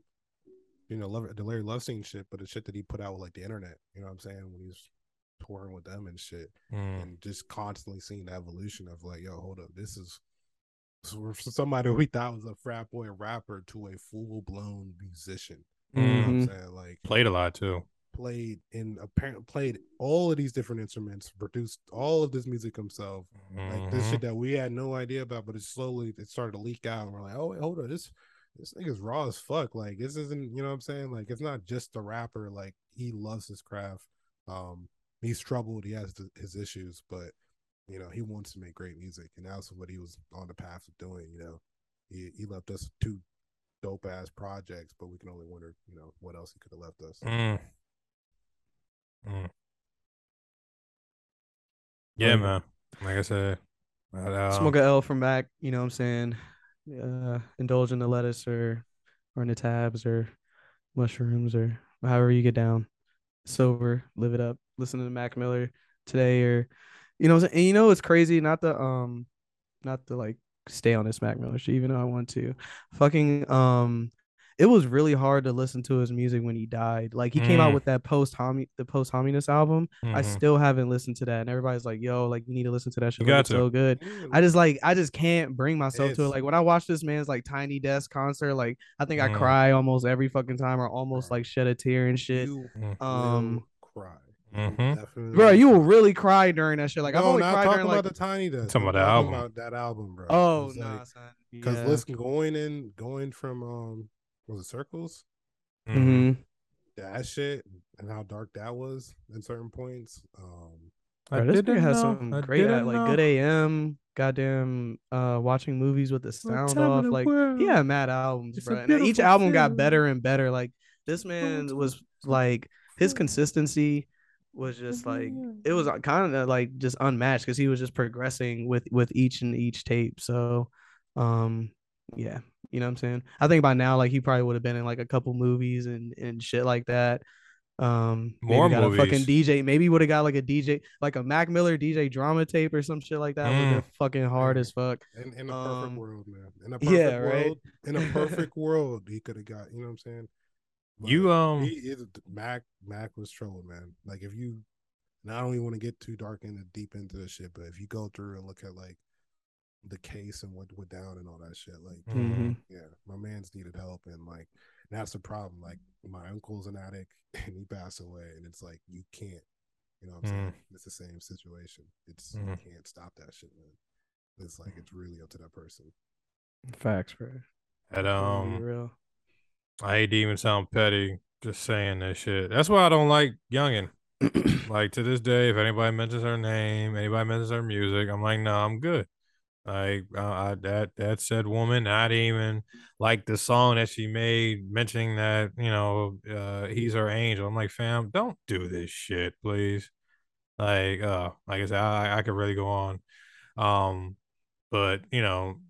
you know love the Larry Lovestein shit but the shit that he put out with like the internet you know what i'm saying when he was touring with them and shit mm, and just constantly seeing the evolution of like yo hold up this is so somebody we thought was a frat boy rapper to a full-blown musician you know what mm. i'm Mhm. saying like Played a lot too. Played in apparently played all of these different instruments produced all of this music himself like this Mhm. shit that we had no idea about, but it slowly it started to leak out, and we're like, oh wait, hold on, this this nigga's raw as fuck. Like this isn't, you know what I'm saying? Like it's not just a rapper. Like he loves his craft. Um, he's troubled. He has th- his issues, but you know he wants to make great music, and that's what he was on the path of doing. You know, he he left us two dope ass projects, but we can only wonder, you know, what else he could have left us. Mm. Mm. Yeah, Like- man. Like I said, but, um, Smoke a L from back, you know what I'm saying? Uh indulge in the lettuce or or in the tabs or mushrooms or however you get down. Sober, live it up. Listen to Mac Miller today or you know what I'm saying? And you know it's crazy, not the um not to like stay on this Mac Miller shit, even though I want to. Fucking um it was really hard to listen to his music when he died. Like he came out Mm. with that post homi the post hominess album. I mhm. still haven't listened to that. And everybody's like, yo, like you need to listen to that shit. You like, got it's to. so good. I just like I just can't bring myself to it. Like when I watch this man's like tiny desk concert, like I think I Mm. cry almost every fucking time or almost like shed a tear and shit. You Mm. Um, will cry. You will Mhm. Bro, you will really cry during that shit. Like I've no, only not cried talking during about like the tiny desk. Talking about the album. about that album, bro. oh no, nah, like- Because Yeah. listen, going in, going from um, was it circles? Mhm. Mhm. That shit and how dark that was in certain points. Um, I Bro, this nigga didn't has know. some I great at like know. good AM, goddamn uh watching movies with the sound time off. Like world? he mad albums, It's a bro. And each beautiful album got better and better. Like this It's man was like his consistency was just like it was kind of like just unmatched because he was just progressing with with each and each tape. So um yeah, you know what I'm saying? I think by now like he probably would have been in like a couple movies and and shit like that. Um maybe More got a fucking. DJ, maybe would have got like a DJ like a Mac Miller DJ drama tape or some shit like that. Would have Mm. been fucking hard as fuck. in, in a Um, perfect world, man. In a perfect yeah, right? world, in a perfect world, he could have got. You know what I'm saying? You, um- he is Mac. Mac was trouble, man. Like if you, and I don't even want to get too dark into deep into this shit, but if you go through and look at like the case and what went down and all that shit, like Mhm. yeah, my man's needed help, and like that's the problem. Like my uncle's an addict, (laughs) and he passed away, and it's like you can't, you know, what I'm saying it's the same situation. It's Mhm. you can't stop that shit, man. It's like it's really up to that person. Facts, bro. And um, real. I hate to even sound petty, just saying this shit. That's why I don't like Youngin. (clears throat) like to this day, if anybody mentions her name, anybody mentions her music, I'm like, no, I'm good. Like uh, I, that that said woman, not even like the song that she made mentioning that you know uh, he's her angel. I'm like, fam, don't do this shit, please. Like, uh, like I said, I, I could really go on. Um, but you know,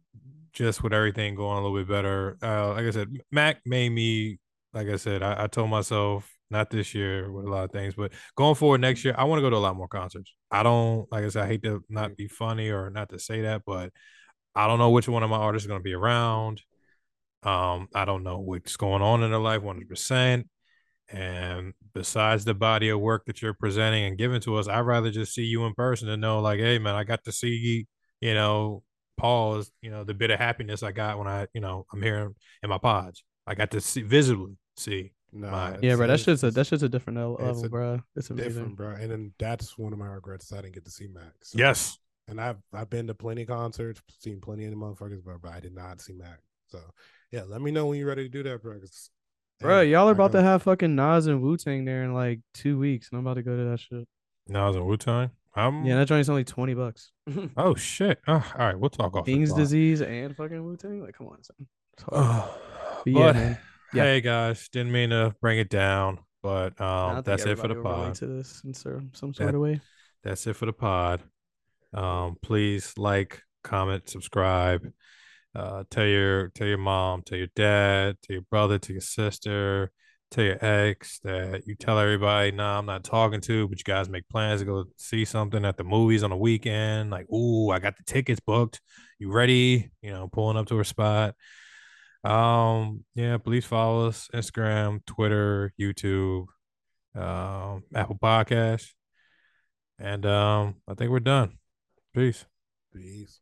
just with everything going a little bit better, uh, like I said, Mac made me, like I said, I, I told myself not this year with a lot of things, but going forward next year, I want to go to a lot more concerts. I don't, like I said, I hate to not be funny or not to say that, but I don't know which one of my artists is going to be around. Um, I don't know what's going on in their life 100%. And besides the body of work that you're presenting and giving to us, I'd rather just see you in person and know, like, hey, man, I got to see, you know, pause, you know, the bit of happiness I got when I, you know, I'm here in my pods. I got to see visibly see. No, Right. Yeah, bro. That's just a that's just a different le- it's level, a bro. It's different, bro. And then that's one of my regrets. I didn't get to see Max. So- Yes. and I've I've been to plenty of concerts, seen plenty of the motherfuckers, but, but I did not see Mac. So yeah, let me know when you're ready to do that, bro. Bro, y'all are about to have fucking Nas and Wu Tang there in like two weeks, and I'm about to go to that shit. Now I was in Wu Tang. I'm Yeah, that joint's only twenty bucks. (laughs) oh shit. Oh, all right, we'll talk off. the King's disease and fucking Wu Tang. Like, come on, son. It's. Oh, But but yeah, man yeah. hey guys, didn't mean to bring it down, but um, that's it for the pod. To this in some sort that, of way. That's it for the pod. Um, please like, comment, subscribe. Uh, tell your tell your mom, tell your dad, tell your brother, to your sister, tell your ex that you tell everybody, nah, I'm not talking to, but you guys make plans to go see something at the movies on the weekend. Like, ooh, I got the tickets booked. You ready? You know, pulling up to her spot. Um, yeah, please follow us Instagram, Twitter, YouTube, um, Apple Podcast. And um, I think we're done. Peace. Peace.